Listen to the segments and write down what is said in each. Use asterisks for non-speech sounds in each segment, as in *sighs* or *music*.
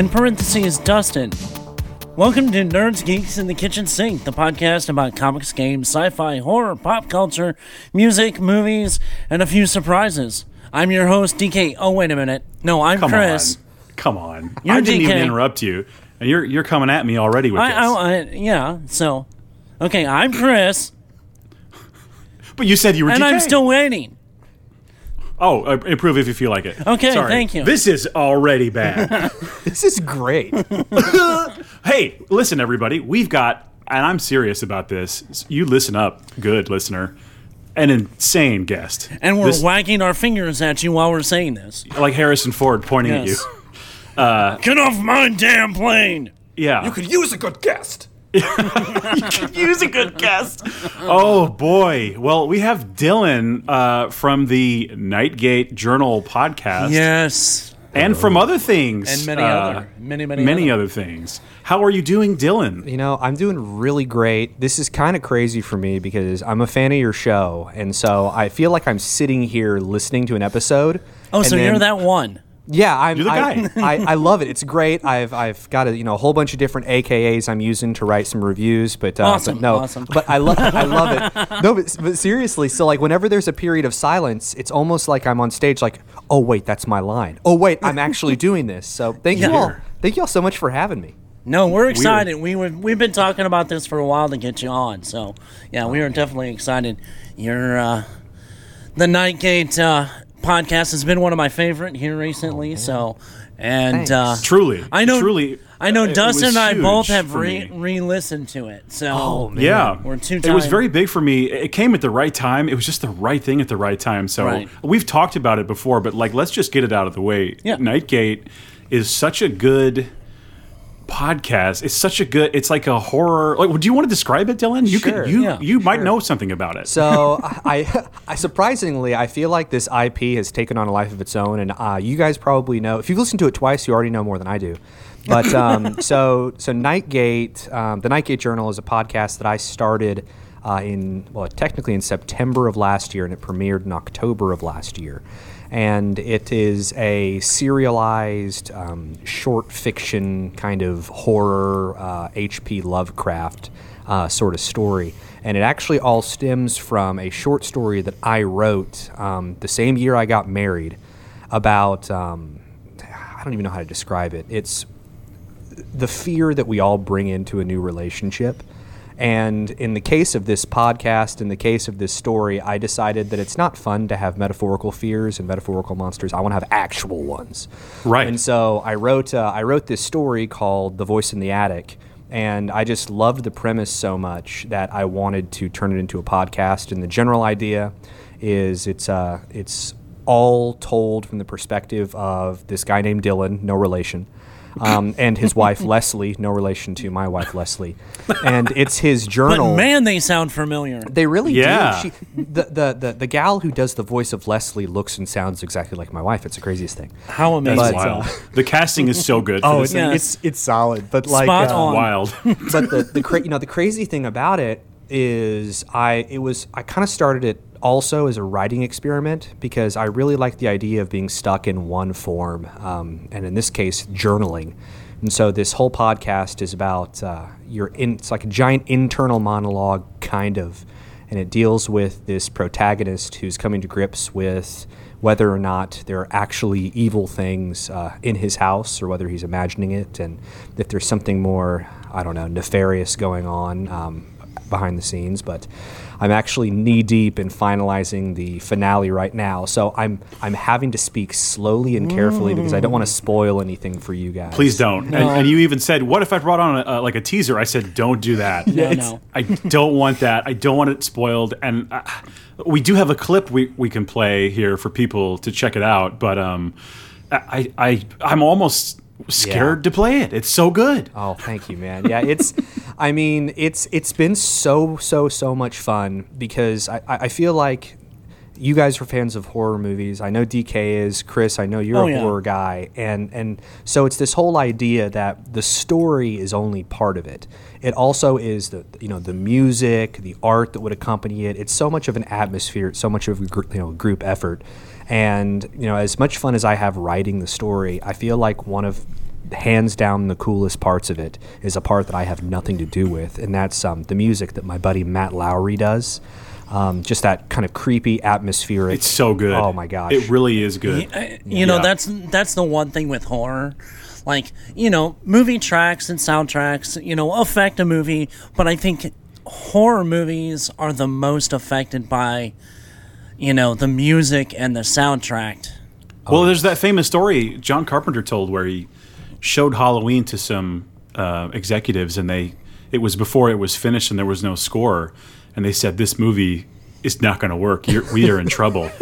In parentheses, Dustin. Welcome to Nerds, Geeks, in the Kitchen Sink, the podcast about comics, games, sci fi, horror, pop culture, music, movies, and a few surprises. I'm your host, DK. Oh, wait a minute. No, I'm Come Chris. on. Come on. You're I didn't even interrupt you. And you're you're coming at me already with I, this. I, I, yeah, so. Okay, I'm Chris, *laughs* but you said you were and DK. I'm still waiting. Oh, uh, improve if you feel like it. Okay, Sorry. thank you. This is already bad. *laughs* This is great. *laughs* hey, listen, everybody. We've got, and I'm serious about this. You listen up, good listener. An insane guest. And we're This- wagging our fingers at you while we're saying this. like Harrison Ford pointing at you. Yes. *laughs* Get off my damn plane! Yeah. You could use a good guest. *laughs* use a good guest. oh boy. Well, we have Dylan uh, from the Nightgate Journal podcast. Yes. and from other things And many uh, other- many, many many other. other things. How are you doing, Dylan? You know, I'm doing really great. This is kind of crazy for me because I'm a fan of your show, and so I feel like I'm sitting here listening to an episode. Oh, so then- you're that one. Yeah, I'm. You're the I, guy. *laughs* I, I *laughs* love it. It's great. I've I've got a you know a whole bunch of different AKAs I'm using to write some reviews, but uh, Awesome, But no, awesome. but I love I love it. *laughs* No, but, but seriously, so like whenever there's a period of silence, it's almost like I'm on stage. Like, oh wait, that's my line. Oh wait, I'm actually doing this. So thank you all. Thank you all so much for having me. No, we're excited. We were, we've been talking about this for a while to get you on. So, yeah, we are definitely excited. Your uh, the Nightgate uh, podcast has been one of my favorite here recently. so, and uh, Truly, I know. Truly, I know Dustin and I both have re re listened to it. So, Oh, man. Yeah, We're two It was very big for me. It came at the right time. It was just the right thing at the right time. So Right. we've talked about it before, but like, let's just get it out of the way. Yeah. Nightgate is such a good podcast. It's such a good. It's like a horror. Like, do you want to describe it, Dylan? You Sure, could. You yeah, you might know something about it. So I, I *laughs* surprisingly, I feel like this IP has taken on a life of its own, and uh, you guys probably know. If you've listened to it twice, you already know more than I do. But *laughs* um, so so Nightgate, um, the Nightgate Journal is a podcast that I started uh, in well, technically in September of last year, and it premiered in October of last year. And it is a serialized um, short fiction kind of horror uh, H.P. Lovecraft uh, sort of story. And it actually all stems from a short story that I wrote um, the same year I got married about, um, I don't even know how to describe it. It's the fear that we all bring into a new relationship. And in the case of this podcast, in the case of this story, I decided that it's not fun to have metaphorical fears and metaphorical monsters. I want to have actual ones. Right. And so I wrote, uh, I wrote this story called "The Voice in the Attic," and I just loved the premise so much that I wanted to turn it into a podcast. And the general idea is it's uh, it's all told from the perspective of this guy named Dylan, no relation, *laughs* um, and his wife Leslie, no relation to my wife Leslie, and it's his journal. but journal. man, they sound familiar. They really Yeah. do. She, the, the, the, the gal who does the voice of Leslie looks and sounds exactly like my wife. It's the craziest thing. How amazing! That's But, wild. uh, the casting is so good. Oh, for it's, this thing. It's it's solid, but like Spot uh, on. wild. *laughs* but the the cra- you know the crazy thing about it is I it was I kind of started it also as a writing experiment because I really like the idea of being stuck in one form, um, and in this case, journaling. And so this whole podcast is about uh, your in, it's like a giant internal monologue kind of, and it deals with this protagonist who's coming to grips with whether or not there are actually evil things uh, in his house or whether he's imagining it, and if there's something more, I don't know, nefarious going on um, behind the scenes. But I'm actually knee deep in finalizing the finale right now, so I'm I'm having to speak slowly and carefully because I don't want to spoil anything for you guys. Please don't. And, and you even said, "What if I brought on a, uh, like a teaser?" I said, "Don't do that. No, no. I don't want that. I don't want it spoiled." And uh, we do have a clip we, we can play here for people to check it out. But um, I I I'm almost scared Yeah. to play it. It's so good. Oh, thank you, man. Yeah, it's. I mean, it's it's been so so so much fun because I I I feel like you guys are fans of horror movies. I know DK is. Chris, I know you're Oh, a yeah. horror guy, and and so it's this whole idea that the story is only part of it. It also is the you know the music, the art that would accompany it. It's so much of an atmosphere. It's so much of a gr- you know group effort. And you know, as much fun as I have writing the story, I feel like one of hands down the coolest parts of it is a part that I have nothing to do with, and that's um, the music that my buddy Matt Lowry does. Um, just that kind of creepy atmospheric. It's so good. Oh my gosh! It really is good. Uh, You know, Yeah. that's that's the one thing with horror. Like, you know, movie tracks and soundtracks, you know, affect a movie, but I think horror movies are the most affected by, you know, the music and the soundtrack. Well, there's that famous story John Carpenter told where he showed Halloween to some uh, executives, and they it was before it was finished, and there was no score, and they said this movie is not going to work. You're, we are in trouble. *laughs*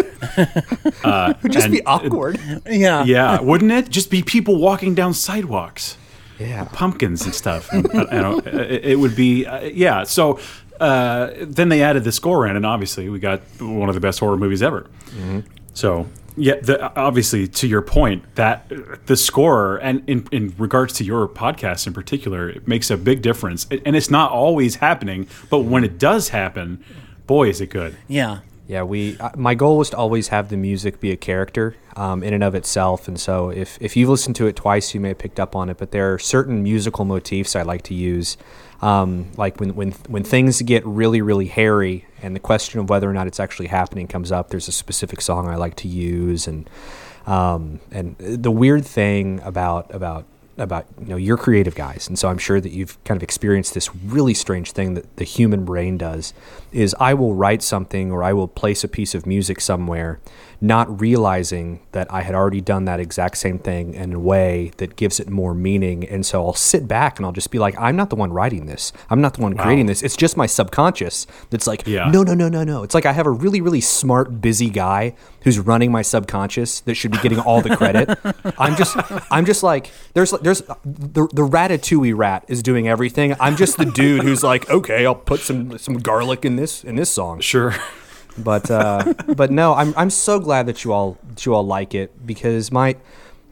Uh, just and- be awkward. Yeah. Yeah, wouldn't it? Just be people walking down sidewalks. yeah. pumpkins and stuff. And, uh, you know, it, it would be uh, yeah. So uh, then they added the score in, and obviously we got one of the best horror movies ever. So yeah, the, obviously to your point, that the score and in, in regards to your podcast in particular, it makes a big difference. And it's not always happening, but when it does happen, boy, is it good. Yeah. Yeah, we. Uh, my goal was to always have the music be a character um, in and of itself, and so if if you've listened to it twice, you may have picked up on it. But there are certain musical motifs I like to use, um, like when when when things get really really hairy, and the question of whether or not it's actually happening comes up. There's a specific song I like to use, and um, and the weird thing about about about you know you're creative guys and so i'm sure that you've kind of experienced this really strange thing that the human brain does is i will write something or i will place a piece of music somewhere not realizing that i had already done that exact same thing in a way that gives it more meaning. And so i'll sit back and i'll just be like i'm not the one writing this. I'm not the one creating this. It's just my subconscious that's like Yeah. no no no no no. It's like i have a really really smart busy guy who's running my subconscious that should be getting all the credit. *laughs* I'm just i'm just like there's there's the, the ratatouille rat is doing everything. I'm just the dude who's like okay i'll put some some garlic in this in this song. Sure. But uh, *laughs* but no, I'm I'm so glad that you all that you all like it because my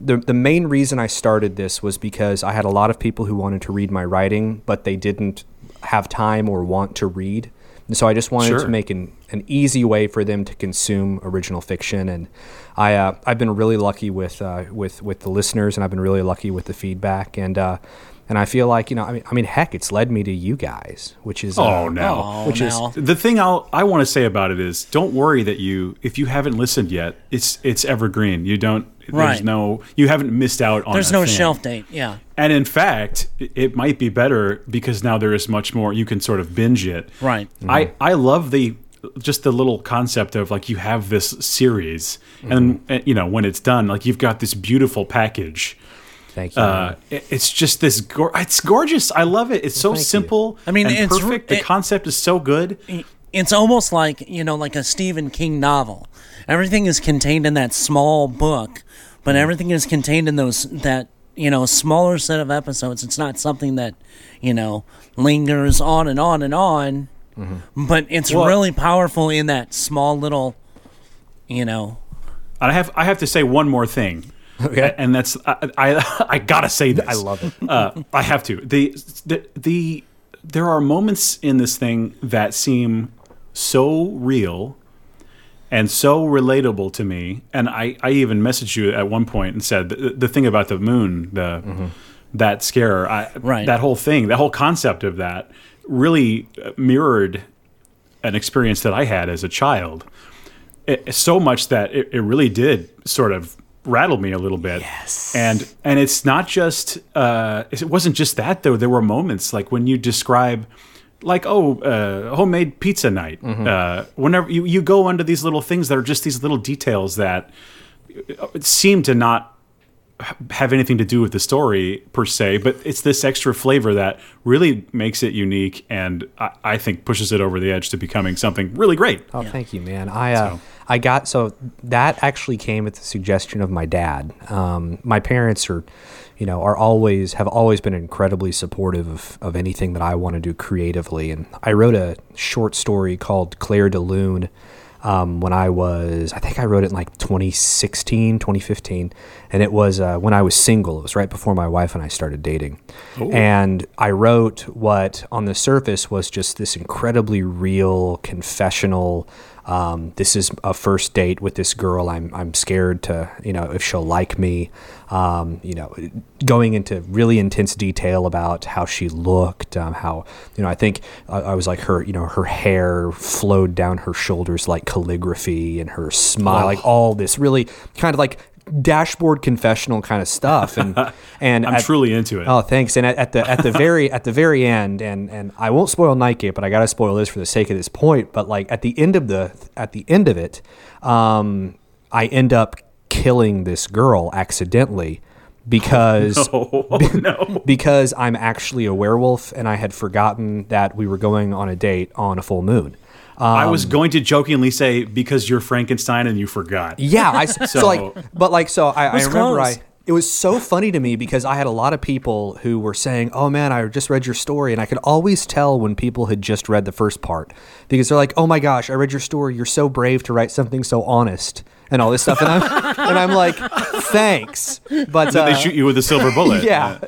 the the main reason I started this was because I had a lot of people who wanted to read my writing, but they didn't have time or want to read. And so I just wanted Sure. to make an, an easy way for them to consume original fiction, and I uh, I've been really lucky with uh, with with the listeners, and I've been really lucky with the feedback, and uh, and I feel like you know I mean I mean heck, it's led me to you guys, which is uh, Oh no. Oh, Which is- now. The thing I'll, I want to say about it is, don't worry that you, if you haven't listened yet, it's it's evergreen. You don't. Right. There's no. You haven't missed out on. There's no thing. shelf date. Yeah. And in fact, it- it might be better because now there is much more. You can sort of binge it. Right. I I love the just the little concept of like you have this series, and uh, you know when it's done, like you've got this beautiful package. Thank you. Uh, it's just this. Go- it's gorgeous. I love it. It's so thank you. simple. I mean, and it's re- perfect. the it- concept is so good. It's almost like, you know, like a Stephen King novel. Everything is contained in that small book, but everything is contained in those that, you know, smaller set of episodes. It's not something that, you know, lingers on and on and on. But it's Well- really powerful in that small little, you know, I have I have to say one more thing. Okay. And that's I I, *laughs* I gotta say this. I love it. Uh, I have to. The, the the there are moments in this thing that seem so real and so relatable to me. And I, I even messaged you at one point and said the, the thing about the moon, the that scare, I, Right. that whole thing, that whole concept of that really uh, mirrored an experience that I had as a child. It, so much that it, it really did sort of rattle me a little bit. Yes. And and it's not just uh, it wasn't just that though. There were moments like when you describe like oh uh, homemade pizza night. Uh, whenever you, you go under these little things that are just these little details that uh, seem to not have anything to do with the story per se, but it's this extra flavor that really makes it unique and I, I think pushes it over the edge to becoming something really great. Oh, thank you, man. I uh, So- I got so that actually came at the suggestion of my dad. Um, my parents are, you know, are always have always been incredibly supportive of, of anything that I want to do creatively. And I wrote a short story called Claire de Lune um, when I was, I think I wrote it in like 2016, 2015. and it was uh, when I was single. It was right before my wife and I started dating, and I wrote what on the surface was just this incredibly real confessional. Um, this is a first date with this girl. I'm I'm scared to you know if she'll like me. Um, you know, going into really intense detail about how she looked, um, how you know I think I, I was like her. You know, her hair flowed down her shoulders like calligraphy, and her smile, like all this really kind of like dashboard confessional kind of stuff. And *laughs* and I'm at- truly into it. Oh, thanks. And at, at the at the very at the very end, and and I won't spoil Nightgate, but I gotta spoil this for the sake of this point. But like at the end of the at the end of it, um, I end up killing this girl accidentally because oh *laughs* no. *laughs* because I'm actually a werewolf, and I had forgotten that we were going on a date on a full moon. I was going to jokingly say because you're Frankenstein and you forgot. Yeah, I so, *laughs* So- like, but like, so I, I remember close. I. It was so funny to me because I had a lot of people who were saying, "Oh man, I just read your story," and I could always tell when people had just read the first part because they're like, "Oh my gosh, I read your story. You're so brave to write something so honest." And all this stuff, and I'm and I'm like, thanks, but they uh, shoot you with a silver bullet. *laughs* yeah.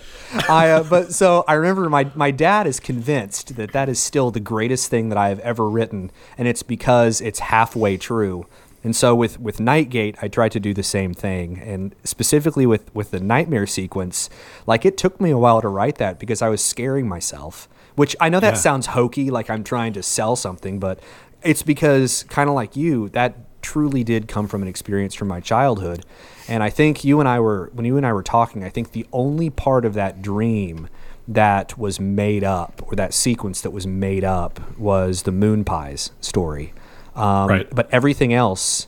I uh, but so I remember my my dad is convinced that that is still the greatest thing that I have ever written, and it's because it's halfway true. And so with with Nightgate, I tried to do the same thing, and specifically with with the nightmare sequence, like it took me a while to write that because I was scaring myself. Which I know that Yeah. sounds hokey, like I'm trying to sell something, but it's because kind of like you, that truly did come from an experience from my childhood. And I think you and I were when you and I were talking, I think the only part of that dream that was made up or that sequence that was made up was the moon pies story. Um, Right. But everything else,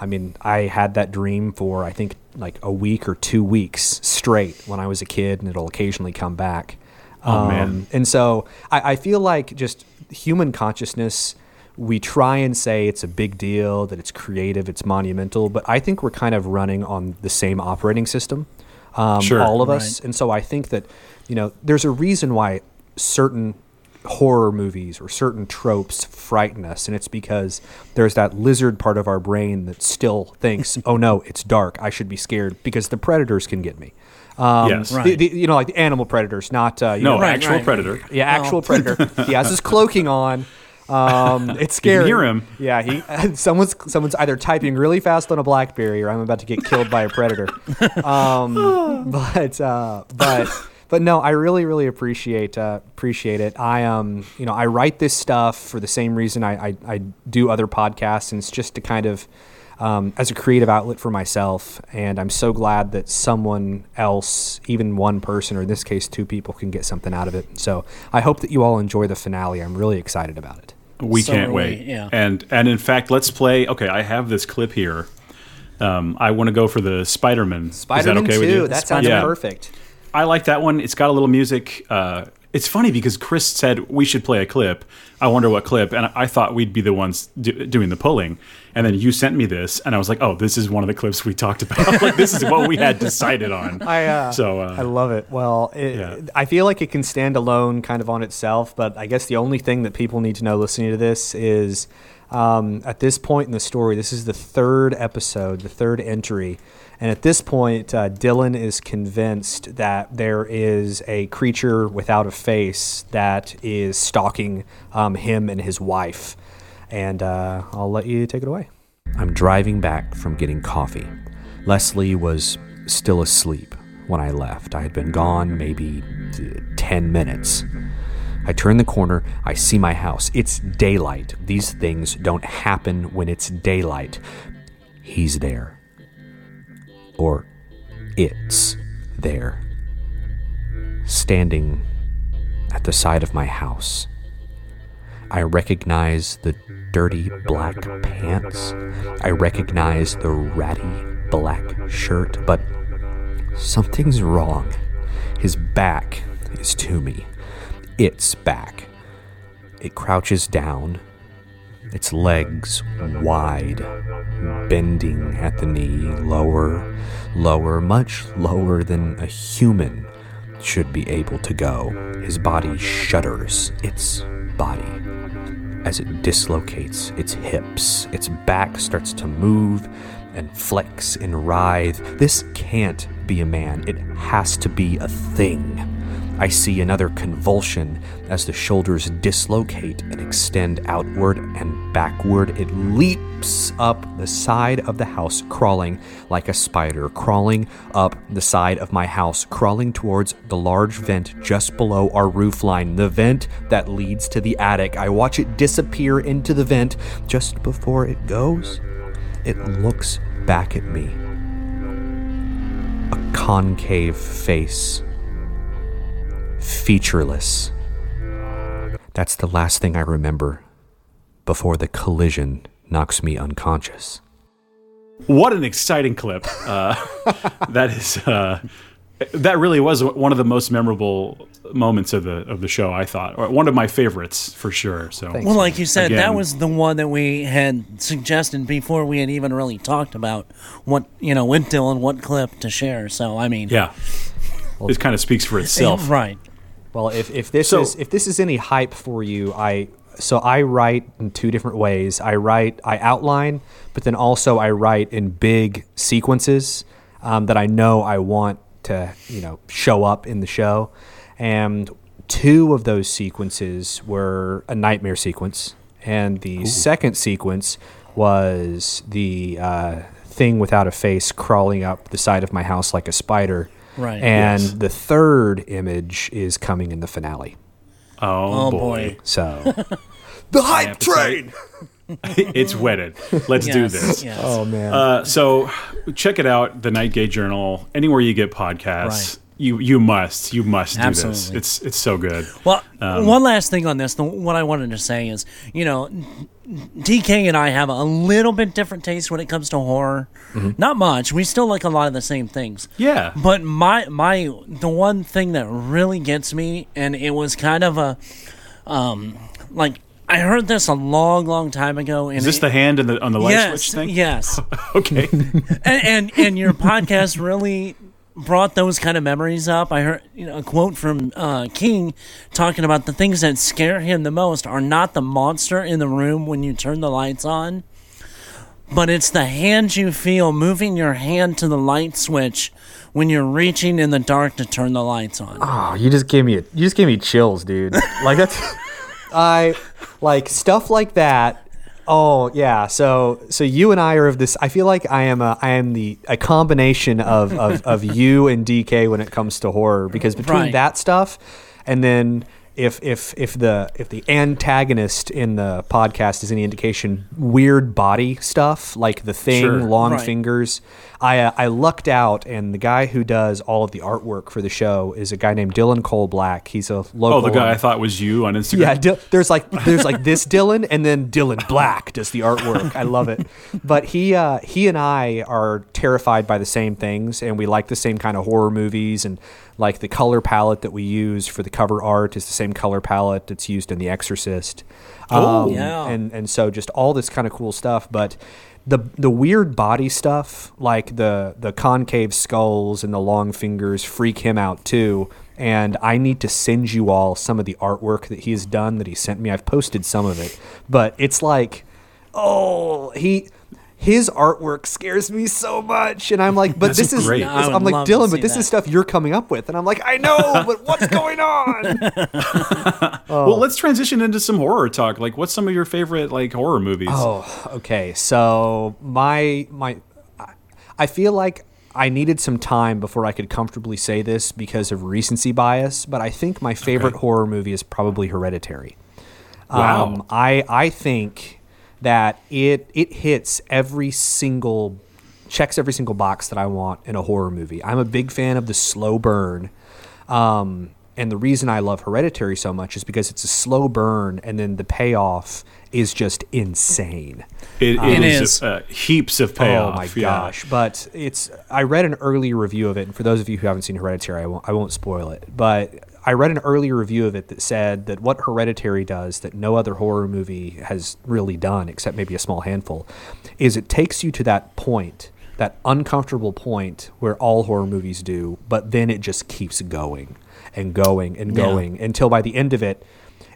I mean, I had that dream for I think like a week or two weeks straight when I was a kid, and it'll occasionally come back. Um, Oh, man. And so I, I feel like just human consciousness, we try and say it's a big deal, that it's creative, it's monumental, but I think we're kind of running on the same operating system, um, Sure. all of us. And so I think that, you know, there's a reason why certain horror movies or certain tropes frighten us and it's because there's that lizard part of our brain that still thinks *laughs* oh no it's dark i should be scared because the predators can get me um, Yes. Right. the- you know like the animal predators not uh, you No, know, Right, actual right. predator. yeah, actual predator. He has his cloaking on. Um, *laughs* it's scary. hear him. Yeah, he *laughs* someone's someone's either typing really fast on a BlackBerry or I'm about to get killed by a predator. *laughs* Um, but uh, but but no, I really really appreciate uh, appreciate it. I um you know I write this stuff for the same reason I I, I do other podcasts, and it's just to kind of um, as a creative outlet for myself. And I'm so glad that someone else, even one person, or in this case, two people, can get something out of it. So I hope that you all enjoy the finale. I'm really excited about it. We So can't are we, wait. yeah. And and in fact, let's play. Okay, I have this clip here. Um, I want to go for the Spider-Man. Spider-Man Is that okay 2, with you? that sounds Yeah. perfect. I like that one. It's got a little music. Uh, it's funny because Chris said we should play a clip. I wonder what clip, and I thought we'd be the ones do, doing the pulling. And then you sent me this, and I was like, "Oh, this is one of the clips we talked about. *laughs* like this is what we had decided on." *laughs* I uh, so uh, I love it. Well, it, Yeah. I feel like it can stand alone, kind of on itself. But I guess the only thing that people need to know listening to this is, um, at this point in the story, this is the third episode, the third entry, and at this point, uh, Dylan is convinced that there is a creature without a face that is stalking um, him and his wife. And uh, I'll let you take it away. I'm driving back from getting coffee. Leslie was still asleep when I left. I had been gone maybe 10 minutes. I turn the corner, I see my house. It's daylight. These things don't happen when it's daylight. He's there. Or it's there. Standing at the side of my house. I recognize the dirty black pants. I recognize the ratty black shirt, but something's wrong. His back is to me. Its back. It crouches down, its legs wide, bending at the knee, lower, lower, much lower than a human should be able to go. His body shudders, its body as it dislocates its hips. Its back starts to move and flex and writhe. This can't be a man, it has to be a thing. I see another convulsion as the shoulders dislocate and extend outward and backward. It leaps up the side of the house, crawling like a spider, crawling up the side of my house, crawling towards the large vent just below our roof line, the vent that leads to the attic. I watch it disappear into the vent. Just before it goes, it looks back at me. A concave face featureless. That's the last thing I remember before the collision knocks me unconscious. What an exciting clip! Uh, *laughs* that is uh, that really was one of the most memorable moments of the of the show. I thought, or one of my favorites for sure. So, Thanks. Well, like you said, that was the one that we had suggested before we had even really talked about what you know with Dylan, what clip to share. So I mean, yeah, it kind of speaks for itself. right? Well, if, if this So- is if this is any hype for you, I so I write in two different ways. I write I outline, but then also I write in big sequences um, that I know I want to you know show up in the show, and two of those sequences were a nightmare sequence, and the second sequence was the uh, thing without a face crawling up the side of my house like a spider. Right. And Yes. the third image is coming in the finale. Oh, Oh, boy. boy. So *laughs* the hype train. *laughs* it's wedded. Let's do this. yes. Oh man. Uh, so check it out, the Night Nightgate Journal, anywhere you get podcasts. Right. You you must you must do this. Absolutely. It's it's so good. Well, Um, one last thing on this. The, what I wanted to say is, you know, DK and I have a little bit different taste when it comes to horror. Not much. We still like a lot of the same things. Yeah. But my my the one thing that really gets me, and it was kind of a, um, like I heard this a long, long time ago. Is this it- the hand in the on the light yes, switch thing? yes, *laughs* Okay. *laughs* and, and and your podcast really brought those kind of memories up. I heard you know a quote from uh, King talking about the things that scare him the most are not the monster in the room when you turn the lights on, but it's the hand you feel moving your hand to the light switch when you're reaching in the dark to turn the lights on. oh, you just gave me a, you just gave me chills, dude. like that's *laughs* I like stuff like that. Oh yeah, so so you and I are of this. I feel like I am a I am the a combination of of, of *laughs* you and DK when it comes to horror because between Right. that stuff and then if if if the if the antagonist in the podcast is any indication, weird body stuff like the thing, Sure. long Right. fingers. I uh, I lucked out, and the guy who does all of the artwork for the show is a guy named Dylan Cole Black. He's a local. Oh, the guy I thought was you on Instagram. Yeah, Di- there's like there's like this *laughs* Dylan, and then Dylan Black does the artwork. I love it. But he uh, he and I are terrified by the same things, and we like the same kind of horror movies, and like the color palette that we use for the cover art is the same color palette that's used in The Exorcist. Oh. Um, yeah. and and so just all this kind of cool stuff, but. The, the weird body stuff like the the concave skulls and the long fingers freak him out too and I need to send you all some of the artwork that he has done that he sent me. I've posted some of it, but it's like, oh, he his artwork scares me so much, and I'm like, but this is, great. I would I'm like Dylan, but this that. is stuff you're coming up with, and I'm like, I know, but what's *laughs* going on? *laughs* Well, let's transition into some horror talk. Like, what's some of your favorite like horror movies? Oh, okay. So my my, I- I feel like I needed some time before I could comfortably say this because of recency bias. But I think my favorite horror movie is probably Hereditary. Wow. Um, I I think that it it hits every single checks every single box that I want in a horror movie. I'm a big fan of the slow burn. Um, and the reason I love Hereditary so much is because it's a slow burn, and then the payoff is just insane. It, It is, is. Uh, heaps of payoff. Oh my yeah. gosh! But it's I read an early review of it, and for those of you who haven't seen Hereditary, I won't I won't spoil it. But I read an early review of it that said that what Hereditary does that no other horror movie has really done, except maybe a small handful, is it takes you to that point, that uncomfortable point where all horror movies do, but then it just keeps going and going and Yeah. going until by the end of it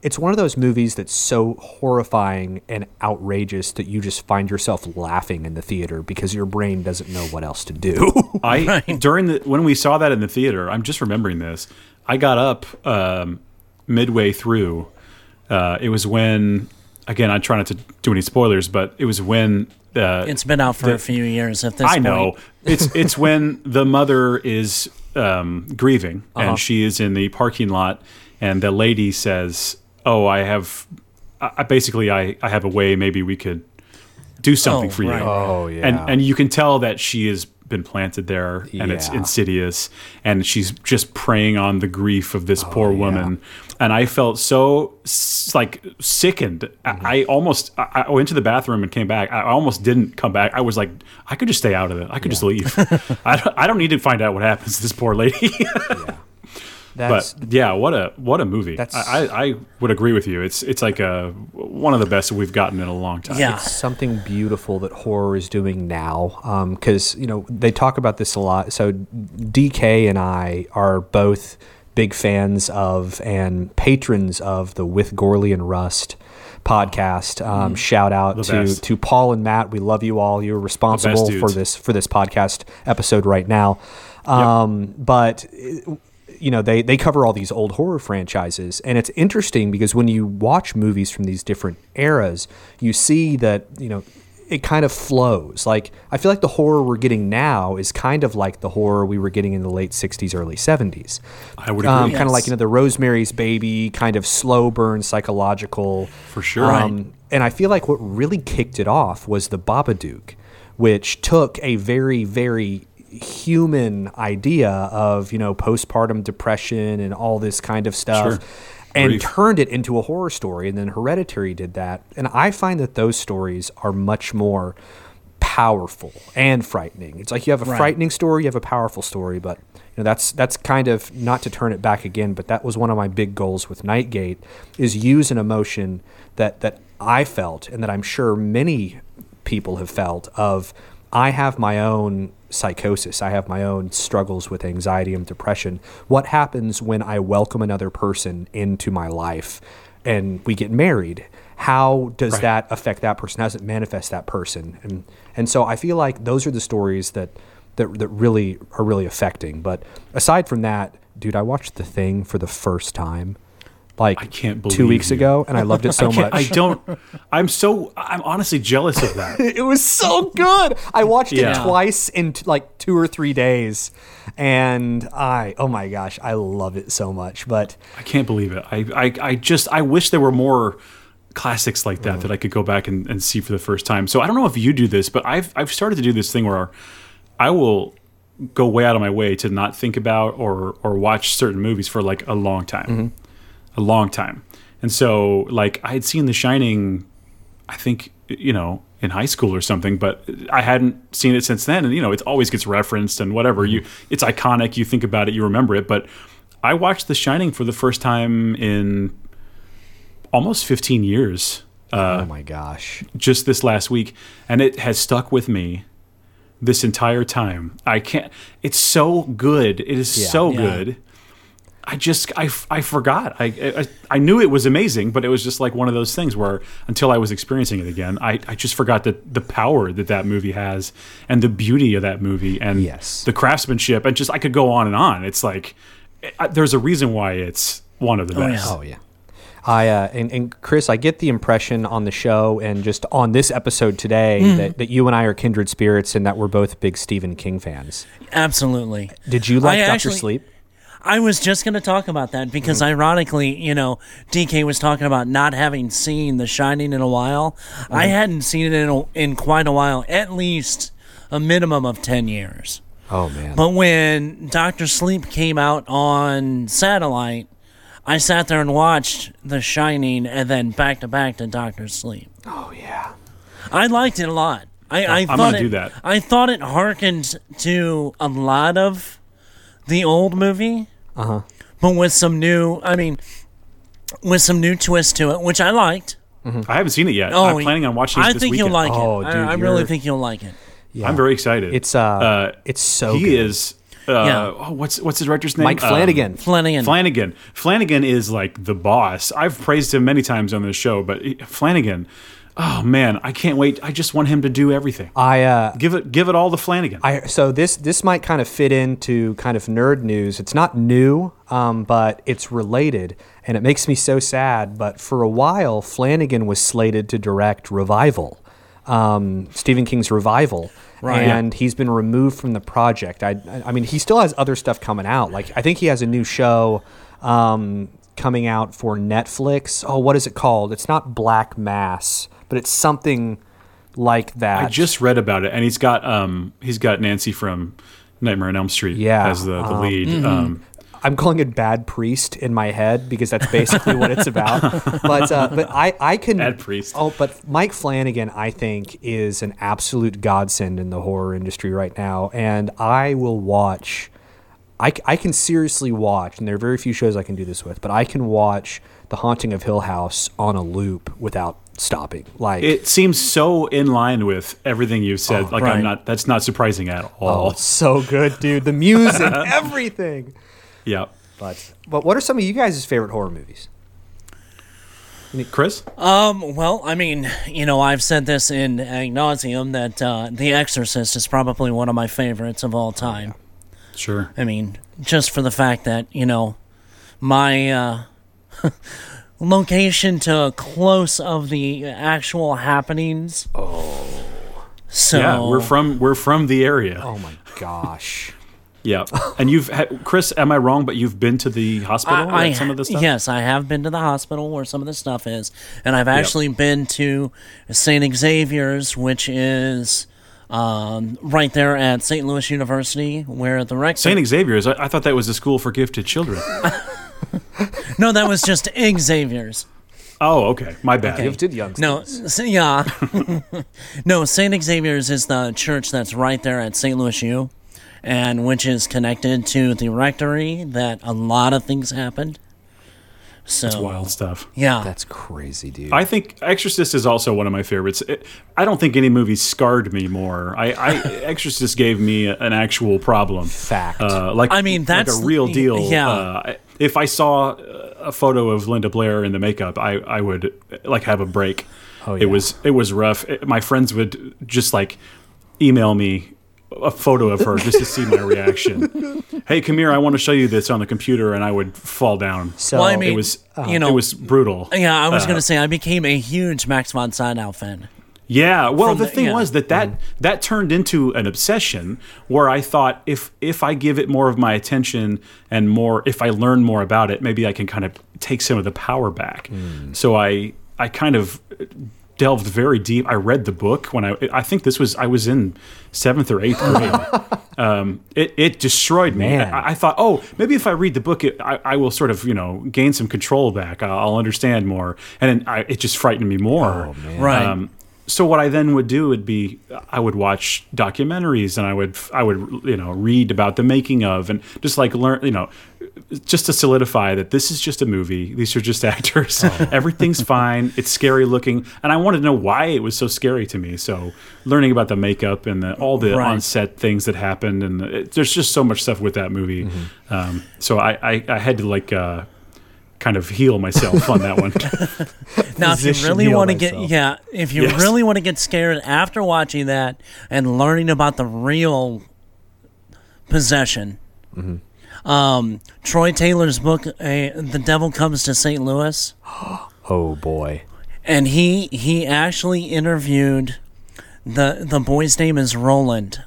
it's one of those movies that's so horrifying and outrageous that you just find yourself laughing in the theater because your brain doesn't know what else to do. *laughs* I *laughs* during the when we saw that in the theater, I'm just remembering this. I got up um, midway through. Uh, it was when again I try not to do any spoilers, but it was when uh, It's been out for a few years at this I point. know *laughs* it's it's when the mother is um, grieving Uh-huh. and she is in the parking lot, and the lady says, "Oh, I have, I, I- basically I I have a way. Maybe we could do something Oh, for you." right. Oh, yeah. and and you can tell that she has been planted there, and it's insidious, and she's just preying on the grief of Oh, this poor woman. And I felt so like sickened. Mm-hmm. I, I almost I, I went to the bathroom and came back. I almost didn't come back. I was like, I could just stay out of it. I could just leave. *laughs* I, don't, I don't need to find out what happens to this poor lady. *laughs* That's but yeah, what a what a movie. That's- I, I, I would agree with you. It's it's like a one of the best we've gotten in a long time. Yeah. it's something beautiful that horror is doing now because you know they talk about this a lot so dk and i are both big fans of and patrons of the with gorley and rust podcast um, shout out to best. to paul and matt we love you all you're responsible for this for this podcast episode right now um, but you know they they cover all these old horror franchises and it's interesting because when you watch movies from these different eras you see that you know it kind of flows like i feel like the horror we're getting now is kind of like the horror we were getting in the late 60s early 70s I would um, agree. kind of like you know the rosemary's baby kind of slow burn psychological For sure. um, and i feel like what really kicked it off was the babadook which took a very very human idea of you know postpartum depression and all this kind of stuff Sure. and Grief. turned it into a horror story and then hereditary did that and i find that those stories are much more powerful and frightening it's like you have a Right. frightening story you have a powerful story but you know that's that's kind of not to turn it back again but that was one of my big goals with nightgate is use an emotion that that i felt and that i'm sure many people have felt of i have my own psychosis. I have my own struggles with anxiety and depression. What happens when i welcome another person into my life and we get married? How does Right. that affect that person? How does it manifest that person? And and so i feel like those are the stories that that, that really are really affecting. But aside from that dude i watched the thing for the first time like I can't believe two weeks you. ago and i loved it *laughs* so I, much I don't. I'm so. I'm honestly jealous of that. *laughs* it was so good. I watched it twice in t- like two or three days, and I oh my gosh, I love it so much. But I can't believe it. I, I, I just I wish there were more classics like that mm. that I could go back and, and see for the first time. So I don't know if you do this, but I've I've started to do this thing where I will go way out of my way to not think about or or watch certain movies for like a long time, mm-hmm. A long time. And so like I had seen The Shining, I think you know in high school or something, but I hadn't seen it since then. And you know it always gets referenced and whatever you it's iconic. You think about it, you remember it, but. I watched The Shining for the first time in almost 15 years uh, oh my gosh, just this last week, and it has stuck with me this entire time. I can't. It's so good. It is Yeah. so Yeah. good. I just I, I forgot. I, I I knew it was amazing, but it was just like one of those things where until I was experiencing it again, I, I just forgot that the power that that movie has and the beauty of that movie and Yes. the craftsmanship and just I could go on and on. It's like I, there's a reason why it's one of the best. oh yeah. I uh, and, and Chris, I get the impression on the show and just on this episode today Hmm. that, that you and I are kindred spirits and that we're both big Stephen King fans. Absolutely. Did you like I Doctor actually- Sleep? I was just going to talk about that because, Mm-hmm. ironically, you know, DK was talking about not having seen The Shining in a while. Mm-hmm. I hadn't seen it in, a, in quite a while, at least a minimum of 10 years. Oh man, But when Doctor Sleep came out on satellite, I sat there and watched The Shining and then back to back to Doctor Sleep. oh yeah. I liked it a lot. I, I thought gonna it, do that. I thought it harkened to a lot of the old movie, Uh-huh. but with some new. I mean, with some new twist to it, which I liked. I haven't seen it yet. Oh, I'm planning on watching it I this think weekend. you'll like Oh, it. dude, I, I really think you'll like it. Yeah. I'm very excited. It's uh, Uh, it's so he good. is Uh, Yeah. oh, what's what's the director's name? Mike Um, Flanagan. Flanagan. Flanagan. Flanagan is like the boss. I've praised him many times on this show, but Flanagan, oh man, I can't wait. I just want him to do everything. I uh, Give it, give it all to Flanagan. I so this this might kind of fit into kind of nerd news. It's not new, um, but it's related, and it makes me so sad. But for a while, Flanagan was slated to direct Revival, um, Stephen King's Revival, Right. and he's been removed from the project. I I mean, he still has other stuff coming out. Like I think he has a new show. Um, coming out for Netflix. Oh, what is it called? It's not Black Mass, but it's something like that. I just read about it, and he's got um he's got Nancy from Nightmare on Elm Street Yeah, as the, the um, lead. Um, I'm calling it Bad Priest in my head because that's basically what it's about. *laughs* But uh, but I I can Bad Priest. Oh, but Mike Flanagan I think is an absolute godsend in the horror industry right now, and I will watch. I, I can seriously watch, and there are very few shows I can do this with, but I can watch The Haunting of Hill House on a loop without stopping. Like it seems so in line with everything you've said. like right. I'm not. That's not surprising at all. oh, it's so good, dude. The music, *laughs* everything. yeah, But but what are some of you guys' favorite horror movies? Chris. Um, well, I mean, you know, I've said this in ad nauseum that uh, The Exorcist is probably one of my favorites of all time. Sure. I mean, just for the fact that, you know, my uh, *laughs* location to close of the actual happenings. Oh. So, Yeah, we're from we're from the area. Oh my gosh. *laughs* Yeah, and you've had, Chris. Am I wrong? But you've been to the hospital. I, at some of the stuff. Yes, I have been to the hospital where some of the stuff is, and I've actually been to St. Xavier's, which is um, right there at St. Louis University, where the rector. Saint Xavier's. I, I thought that was a school for gifted children. *laughs* *laughs* no, that was just Xavier's. oh, okay. My bad. Gifted youngsters. No, s- yeah, *laughs* no. St. Xavier's is the church that's right there at St. Louis U, and which is connected to the rectory. That a lot of things happened. So It's wild stuff. Yeah, That's crazy, dude. I think Exorcist is also one of my favorites. It, I don't think any movie scarred me more. I, I *laughs* Exorcist gave me an actual problem. Fact. Uh, like I mean, like that's- a real deal. yeah. Uh, if I saw a photo of Linda Blair in the makeup, I, I would like have a break. Oh, It was it was rough. It- my friends would just like email me a photo of her just to see my reaction. *laughs* hey, come here. I want to show you this on the computer, and I would fall down. So Well, I mean, it was you know- it was brutal. Yeah, I was Uh, gonna say I became a huge Max von Sydow fan. Yeah, well, From the, the- thing yeah. was that that mm-hmm. that turned into an obsession where I thought if if I give it more of my attention and more if I learn more about it, maybe I can kind of take some of the power back. Mm. So I I kind of delved very deep. I read the book when I I think this was I was in seventh or eighth grade. *laughs* um, it it destroyed me. I, I thought, oh, maybe if I read the book, it, I, I will sort of you know gain some control back. I'll, I'll understand more, and then I, it just frightened me more. Right. Um, so what I then would do would be I would watch documentaries and I would I would you know read about the making of and just like learn you know just to solidify that this is just a movie these are just *laughs* actors *laughs* everything's fine it's scary looking and I wanted to know why it was so scary to me so learning about the makeup and the, all the Right. on set things that happened and it, there's just so much stuff with that movie um, so I, I I had to like uh, kind of heal myself on that one *laughs* Now, if you really want to get yeah, if you Yes. really want to get scared after watching that and learning about the real possession, Mm-hmm. Um, Troy Taylor's book, uh, "The Devil Comes to St. Louis," *gasps* oh boy. and he he actually interviewed the the boy's name is Roland.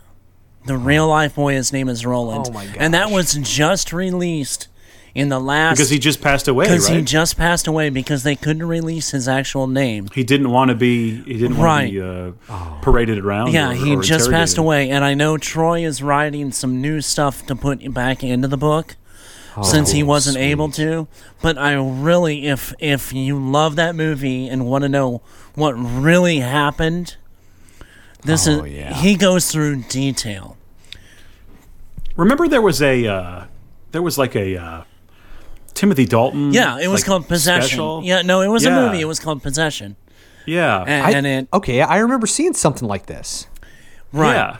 The real life boy, his name is Roland, Oh my and that was just released in the last because he just passed away because right he just passed away because they couldn't release his actual name. He didn't want to be. He didn't want to be uh, paraded around. Yeah, or- he or just passed away, and I know Troy is writing some new stuff to put back into the book since he wasn't able to. But I really, if if you love that movie and want to know what really happened, this Oh, is yeah. he goes through detail. Remember, there was a uh, there was like a uh, Timothy Dalton. Yeah, it was like, called Possession. special? Yeah, no, it was a movie. It was called Possession, yeah, and, I, and it okay, I remember seeing something like this. right.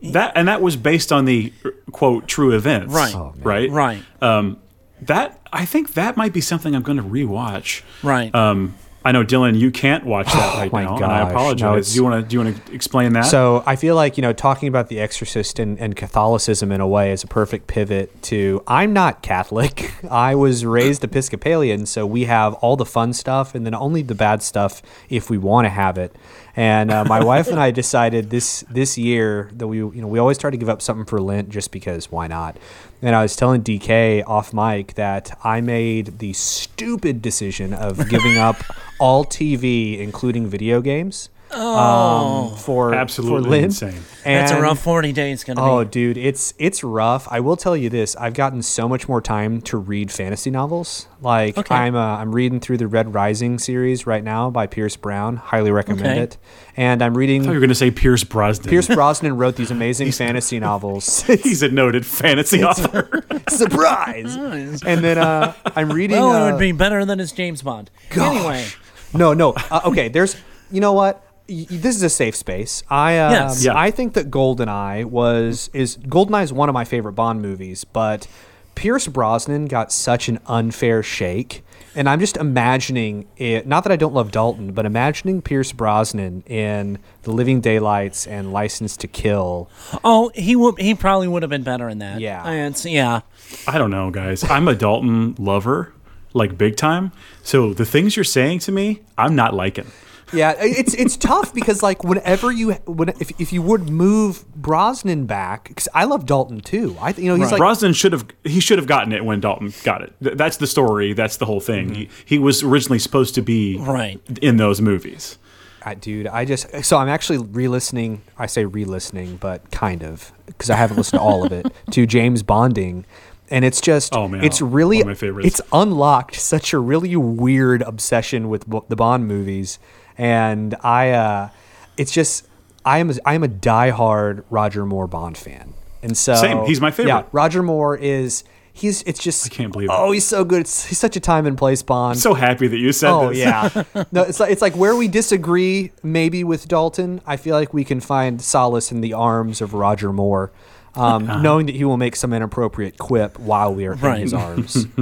yeah. that and that was based on the quote true events, Right. Oh, man. right, Right. That I think that might be something I'm going to rewatch. Right. Um, I know Dylan, you can't watch that right Oh my now, and I gosh. No, apologize. do you want to do you want to explain that? So I feel like you know talking about The Exorcist and, and Catholicism in a way is a perfect pivot to I'm not Catholic. *laughs* I was raised Episcopalian, so we have all the fun stuff and then only the bad stuff if we want to have it. And uh, my wife and I decided this this year that we you know we always try to give up something for Lent just because why not? And I was telling DK off mic that I made the stupid decision of giving up *laughs* all TV, including video games. Um, for Absolutely for Lent. insane. That's a rough 40 days going to Oh, be. dude, it's it's rough. I will tell you this: I've gotten so much more time to read fantasy novels. Like Okay. I'm uh, I'm reading through the Red Rising series right now by Pierce Brown. Highly recommend Okay. it. And I'm reading. I thought you were going to say Pierce Brosnan. Pierce Brosnan wrote these *laughs* amazing fantasy *laughs* novels. He's a noted fantasy author. *laughs* Surprise! and then uh, I'm reading. Well, it uh, would be better than his James Bond. Anyway, No, no. Uh, okay, there's. You know what? Y- y- This is a safe space. I um, Yes. Yeah. I think that Goldeneye was is Goldeneye is one of my favorite Bond movies, but Pierce Brosnan got such an unfair shake. And I'm just imagining it. Not that I don't love Dalton, but imagining Pierce Brosnan in The Living Daylights and License to Kill. oh, he would. He probably would have been better in that. Yeah. And it's- yeah. I don't know, guys. I'm a Dalton lover, like big time. So the things you're saying to me, I'm not liking. Yeah, it's it's tough because like whenever you when if, if you would move Brosnan back, because I love Dalton too. I th- you know he's like Brosnan should have he should have gotten it when Dalton got it. Th- That's the story. That's the whole thing. Mm-hmm. He, he was originally supposed to be Right. in those movies. I, dude, I just so I'm actually re-listening. I say re-listening, but kind of because I haven't listened to all of it *laughs* to James Bonding, and it's just Oh, man, it's really one of my favorites. it's unlocked such a really weird obsession with the Bond movies, and I uh, it's just I am a, I am a diehard Roger Moore Bond fan, and so Same. He's my favorite. Yeah, Roger Moore is. He's. It's just. I can't believe it. Oh, he's so good. It's, he's such a time and place Bond. I'm so happy that you said Oh this. yeah, *laughs* no, it's like it's like where we disagree maybe with Dalton. I feel like we can find solace in the arms of Roger Moore, um, Uh-huh. knowing that he will make some inappropriate quip while we are Right. in his arms. *laughs*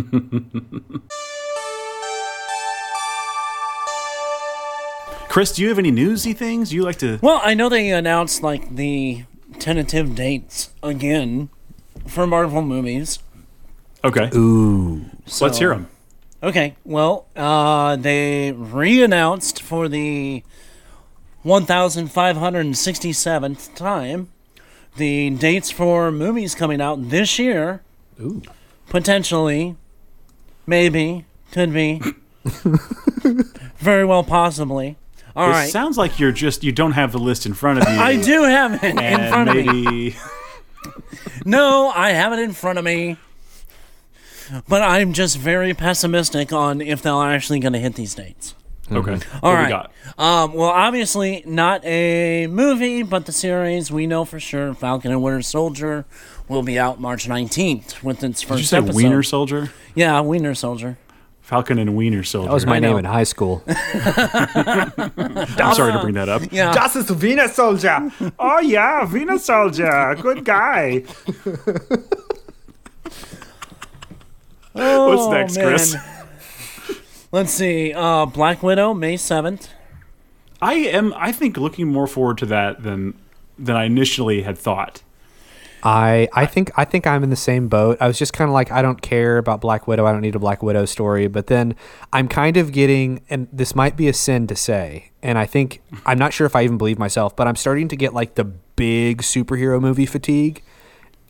Chris, do you have any newsy things you like to? Well, I know they announced like the tentative dates again for Marvel movies. Okay, Ooh, let's hear them. Okay, well, uh, they re-announced for the 1,567th time the dates for movies coming out this year. Ooh. Potentially, maybe, could be, *laughs* very well, possibly. All It right, sounds like you're just you don't have the list in front of you. I do have it in and front of me. maybe *laughs* No, I have it in front of me. But I'm just very pessimistic on if they're actually going to hit these dates. Okay. All what right. we got? Um, well, obviously not a movie, but the series we know for sure. Falcon and Winter Soldier will be out March 19th with its first Did you say episode. Wiener Soldier? Yeah, Wiener Soldier. Falcon and Wiener Soldier. that was my I name know. in high school. *laughs* *laughs* I'm sorry to bring that up. Yeah. Das ist Wiener Soldier. Oh yeah, Wiener Soldier, good guy. *laughs* Oh, What's next, man. Chris? Let's see. Uh, Black Widow, May 7th. I am. I think looking more forward to that than than I initially had thought. I I think I think I'm in the same boat. I was just kind of like I don't care about Black Widow. I don't need a Black Widow story. But then I'm kind of getting, and this might be a sin to say, and I think I'm not sure if I even believe myself, but I'm starting to get like the big superhero movie fatigue.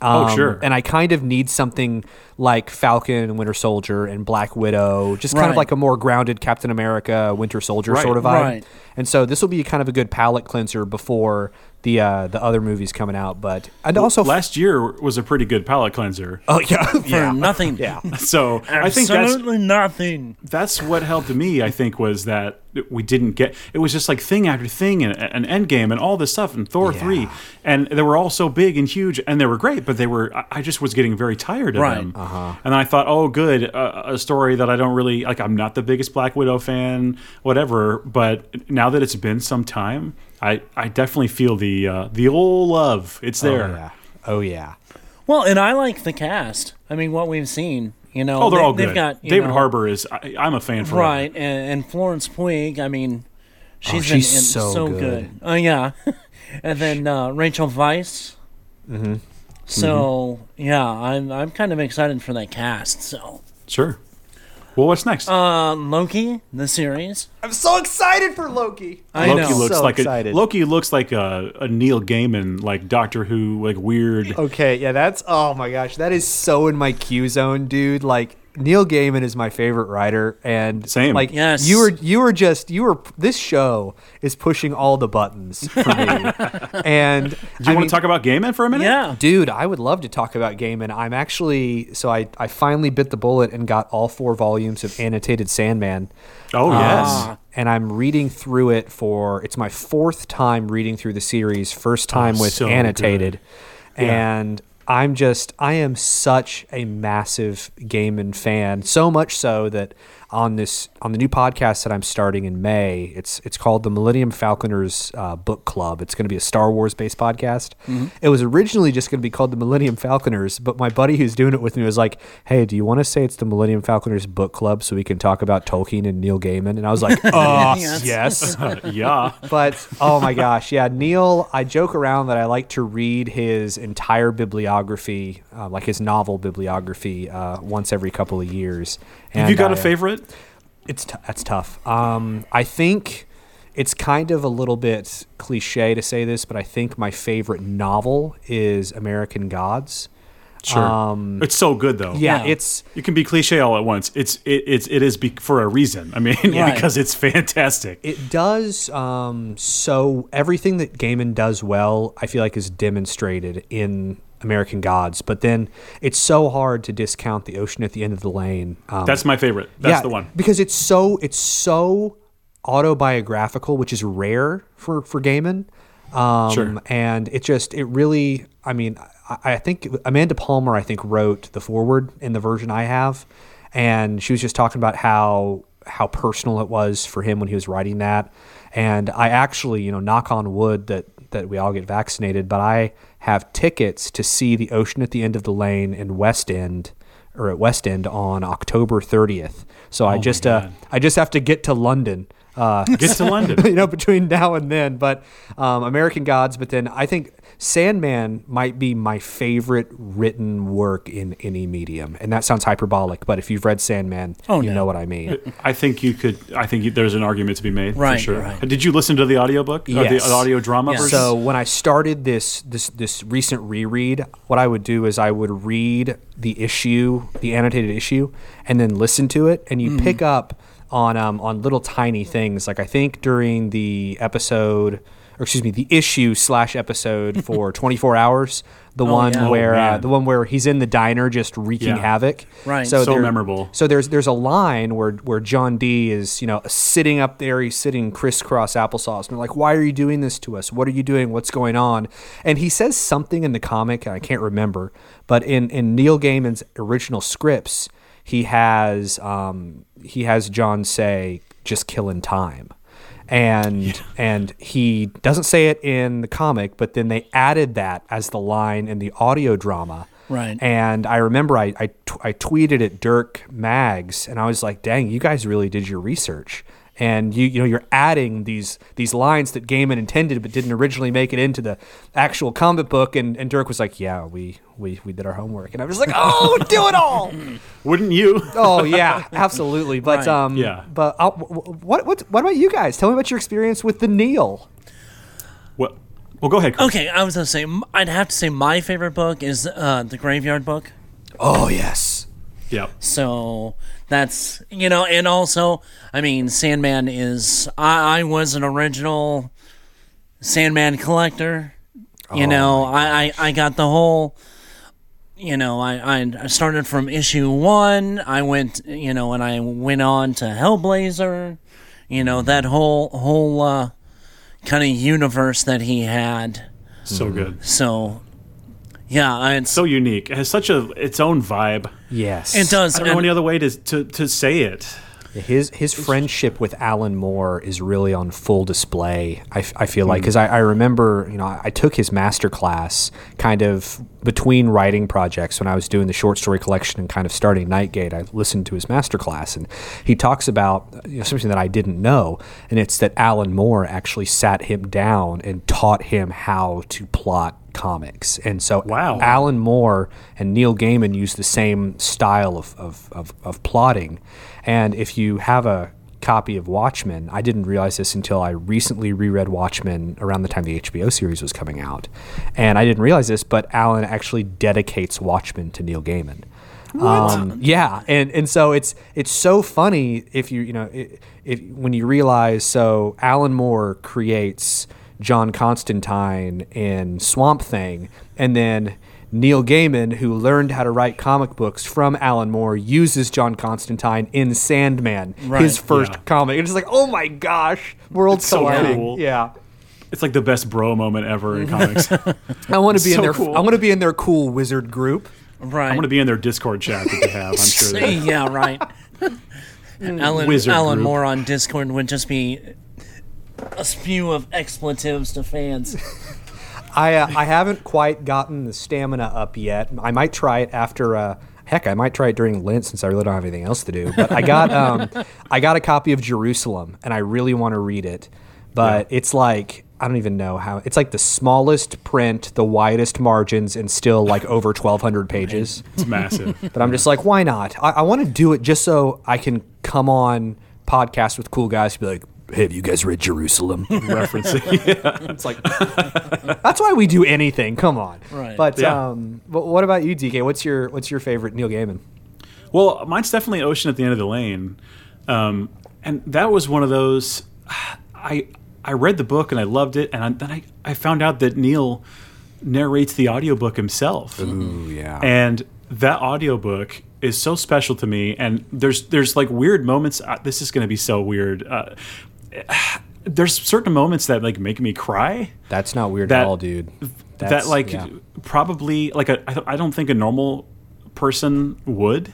Oh, Um, sure. And I kind of need something like Falcon Winter Soldier and Black Widow, just kind of like a more grounded Captain America, Winter Soldier Right, sort of vibe. right. And so this will be kind of a good palate cleanser before the uh, the other movies coming out. But and also Last year was a pretty good palate cleanser. Oh yeah, *laughs* For nothing. yeah. *laughs* So I think that's Absolutely nothing. that's what helped me. I think was that we didn't get. It was just like thing after thing and an Endgame and all this stuff and Thor Yeah. three, and they were all so big and huge and they were great, but they were. I- I just was getting very tired of Right. them. Uh-huh. And I thought, oh, good, uh, a story that I don't really like. I'm not the biggest Black Widow fan, whatever. But now that it's been some time, I, I definitely feel the uh, the old love. It's there. Oh yeah. Oh yeah. Well, and I like the cast. I mean, what we've seen, you know, Oh, they're they- all they've good. got David know, Harbour is. I, I'm a fan for right, and, and Florence Pugh. I mean, she's been Oh, she's so so good. good. Oh yeah, *laughs* and then uh, Rachel Weisz. Mm-hmm. So yeah, I'm I'm kind of excited for that cast. So Sure. Well, what's next? uh, Loki, the series. I'm so excited for Loki. I Loki know. looks So like excited. a Loki looks like a, a Neil Gaiman like Doctor Who like weird. Okay, yeah, that's oh my gosh, that is so in my Q zone, dude. Like Neil Gaiman is my favorite writer, and Same. Like Yes. you were, you were just you were. This show is pushing all the buttons for me, *laughs* and Do you I want mean, to talk about Gaiman for a minute? Yeah. Dude, I would love to talk about Gaiman. I'm actually so I I finally bit the bullet and got all four volumes of annotated Sandman. Oh yes. Ah. and I'm reading through it for it's my fourth time reading through the series. First time Oh, with so annotated. Yeah. and I'm just I am such a massive Gaiman fan. So much so that on this on the new podcast that I'm starting in May, it's it's called the Millennium Falconers uh, Book Club. It's going to be a Star Wars based podcast. It was originally just going to be called the Millennium Falconers, but my buddy who's doing it with me was like, "Hey, do you want to say it's the Millennium Falconers Book Club so we can talk about Tolkien and Neil Gaiman?" And I was like, "Oh, *laughs* Yes. yes." *laughs* yeah. but oh my gosh, yeah, Neil. I joke around that I like to read his entire bibliography, uh, like his novel bibliography, uh, once every couple of years. Have you got I, a uh, favorite? It's t- that's tough. Um, I think it's kind of a little bit cliche to say this, but I think my favorite novel is American Gods. Sure. um, it's so good though. Yeah, Yeah. it's You can be cliche all at once. It's it, it's it is be, for a reason. I mean, *laughs* Right. because it's fantastic. It does um, so everything that Gaiman does well, I feel like is demonstrated in American Gods. But then it's so hard to discount the ocean at the end of the lane. Um, That's my favorite. That's yeah, the one. because it's so it's so autobiographical, which is rare for for Gaiman. Um, Sure. And it just it really, I mean, I, I think Amanda Palmer, I think wrote the foreword in the version I have, and she was just talking about how how personal it was for him when he was writing that. And I actually, you know, knock on wood that that we all get vaccinated, but I have tickets to see the ocean at the end of the lane in West End or at West End on October 30th. So I just uh, I just have to get to London. Uh, Get to *laughs* London. you know, between now and then. But um, American Gods. But then I think Sandman might be my favorite written work in any medium, and that sounds hyperbolic. But if you've read Sandman, Oh, you no. know what I mean. I think you could. I think you, there's an argument to be made Right, for sure. right. Did you listen to the audiobook? Or Yes. the audio drama Yes. version? So when I started this this this recent reread, what I would do is I would read the issue, the annotated issue, and then listen to it, and you pick up on um, on little tiny things. Like I think during the episode, or excuse me, the issue slash episode for *laughs* 24 hours, the one yeah. Oh, where uh, the one where he's in the diner just wreaking Yeah. havoc. Right. So there- memorable. So there's there's a line where where John Dee is you know sitting up there, he's sitting crisscross applesauce, and they're like, "Why are you doing this to us? What are you doing? What's going on?" And he says something in the comic, and I can't remember, but in in Neil Gaiman's original scripts, he has um, he has John say, "Just killing time." And and he doesn't say it in the comic, but then they added that as the line in the audio drama. Right. And I remember I I, t- I tweeted at Dirk Maggs, and I was like, "Dang, you guys really did your research." And you you know you're adding these these lines that Gaiman intended but didn't originally make it into the actual comic book. And, and Dirk was like, "Yeah, we we we did our homework." And I was like, *laughs* "Oh, do it all!" Wouldn't you? *laughs* Oh yeah, absolutely. But Right. um, Yeah. But uh, w- w- what what what about you guys? Tell me about your experience with the Neil. well, well, go ahead. Chris. Okay, I was gonna say I'd have to say my favorite book is uh, the Graveyard Book. Oh yes. Yeah. So that's you know, and also, I mean, Sandman is. I, I was an original Sandman collector. You know, I, I I got the whole. You know, I I started from issue one. I went, you know, and I went on to Hellblazer. You know that whole whole uh, kind of universe that he had. So good. So, yeah, it's So unique. It has such a its own vibe. Yes. it does. I don't know any other way to to, to say it. His his friendship with Alan Moore is really on full display. I, I feel like mm. because I, I remember you know I, I took his master class kind of between writing projects when I was doing the short story collection and kind of starting Nightgate. I listened to his master class and he talks about you know, something that I didn't know, and it's that Alan Moore actually sat him down and taught him how to plot comics. And so Wow. Alan Moore and Neil Gaiman use the same style of, of, of, of plotting. And if you have a copy of Watchmen, I didn't realize this until I recently reread Watchmen around the time the HBO series was coming out. And I didn't realize this, but Alan actually dedicates Watchmen to Neil Gaiman. Um, yeah, and and so it's it's so funny if you you know i- if when you realize so Alan Moore creates John Constantine in Swamp Thing, and then Neil Gaiman, who learned how to write comic books from Alan Moore, uses John Constantine in Sandman, his first Yeah. comic. It's like, oh my gosh, worlds so colliding. cool. Yeah. It's like the best bro moment ever in *laughs* comics. I want to be in So their cool. I want to be in their cool wizard group. Right. I'm going to be in their Discord chat that they have. I'm *laughs* sure. That, yeah, right. *laughs* Alan, Alan group. Moore on Discord would just be a spew of expletives to fans. *laughs* I uh, I haven't quite gotten the stamina up yet. I might try it after. Uh, heck, I might try it during Lent since I really don't have anything else to do. But I got *laughs* um, I got a copy of Jerusalem, and I really want to read it. But it's like I don't even know how. It's like the smallest print, the widest margins, and still like *laughs* over twelve hundred pages. it's massive. But I'm just like, why not? I, I want to do it just so I can come on podcast with cool guys to be like, hey, have you guys read Jerusalem? *laughs* Referencing. *laughs* It's like *laughs* that's why we do anything. Come on, Right. But Yeah. um, but what about you, DK? What's your what's your favorite Neil Gaiman? Well, mine's definitely Ocean at the End of the Lane, um, and that was one of those. I I read the book and I loved it, and I, then I, I found out that Neil narrates the audiobook himself. Ooh, yeah. and that audiobook is so special to me and there's there's like weird moments uh, this is going to be so weird uh, *sighs* there's certain moments that like make me cry that's not weird that- at all, dude. that That's- like yeah. probably like a, I don't- I don't think a normal person would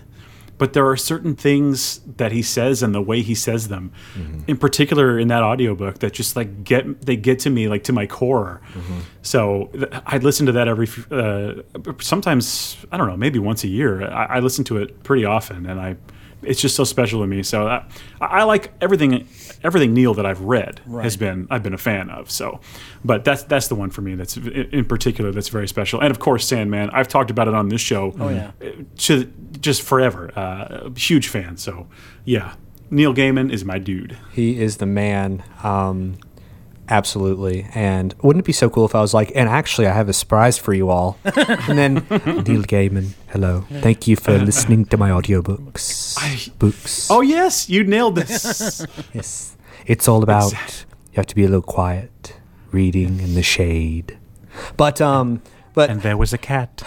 but there are certain things that he says and the way he says them Mm-hmm. in particular in that audiobook that just like get they get to me like to my core Mm-hmm. so th- i'd listen to that every uh, sometimes i don't know maybe once a year I, I listen to it pretty often and i it's just so special to me. So I, I like everything everything neil that i've read has been i've been a fan of so. But that's that's the one for me that's in in particular that's very special. And of course sandman. I've talked about it on this show oh yeah. to just forever. Uh, huge fan so yeah. Neil gaiman is my dude. He is the man. Um, absolutely. And wouldn't it be so cool if I was like, and actually, I have a surprise for you all. *laughs* and then Neil Gaiman, hello. Thank you for listening to my audiobooks. I- Books. oh yes you nailed this *laughs* Yes. It's all about you have to be a little quiet, reading in the shade. But um but and there was a cat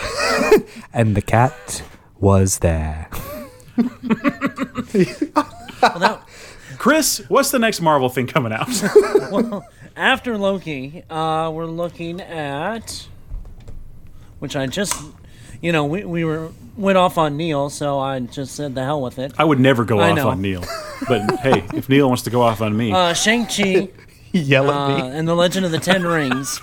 *laughs* and the cat was there. Well, that, chris what's the next marvel thing coming out after Loki, uh, we're looking at, which I just, you know, we, we were went off on Neil, so I just said the hell with it. i would never go I off know. on neil but *laughs* hey if neil wants to go off on me Uh, Shang Chi *laughs* Yell at uh, and the Legend of the Ten Rings.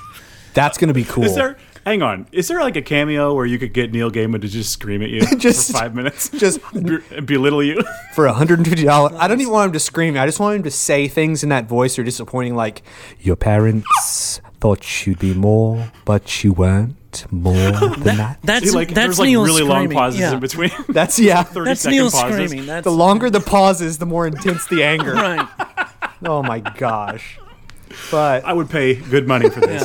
That's gonna be cool. Is there? Hang on. Is there like a cameo where you could get Neil Gaiman to just scream at you *laughs* Just- for five minutes, *laughs* just- *laughs* be- belittle you? for $150 i don't even want him to scream i just want him to say things in that voice that are disappointing like your parents thought you'd be more but you weren't more than that That's See, like that's there's like Neil really long pauses yeah. in between. that's yeah Thirty That's second Neil pauses. screaming. That's the longer the pauses the more intense the anger right. oh my gosh but I would pay good money for this.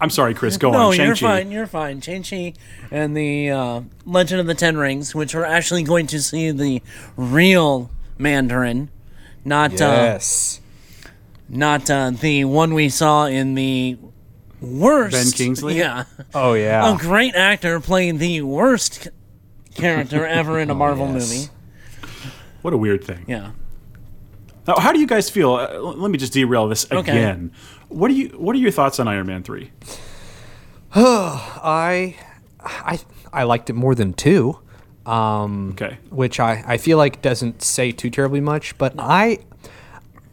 I'm sorry, Chris. Go No, on. you're Shang-Chi. fine. You're fine. Shang-Chi and the uh, Legend of the Ten Rings, which we're actually going to see the real Mandarin, not uh, yes not uh, the one we saw in the worst. Ben Kingsley? Yeah, oh yeah a great actor playing the worst character ever in a *laughs* Marvel Oh, yes. movie. What a weird thing. Yeah. Now, how do you guys feel? Uh, let me just derail this Okay. again. What do you? What are your thoughts on Iron Man three? *sighs* I, I, I liked it more than two. um, Okay. which I, I feel like doesn't say too terribly much. But I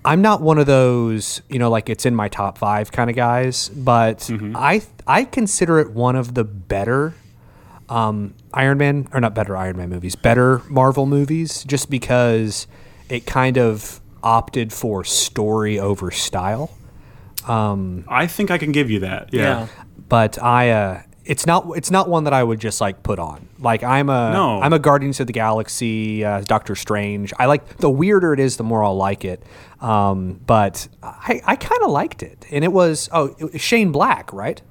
I'm not one of those you know like it's in my top five kind of guys. But Mm-hmm. I I consider it one of the better um, Iron Man or not better Iron Man movies, better Marvel movies, just because it kind of opted for story over style. I think I can give you that. Yeah. Yeah. but I uh it's not it's not one that I would just like put on. Like I'm a No. I'm a Guardians of the Galaxy, uh, Doctor Strange. I like the weirder it is, the more I'll like it. Um, but I I kind of liked it, and it was oh it was Shane Black, right?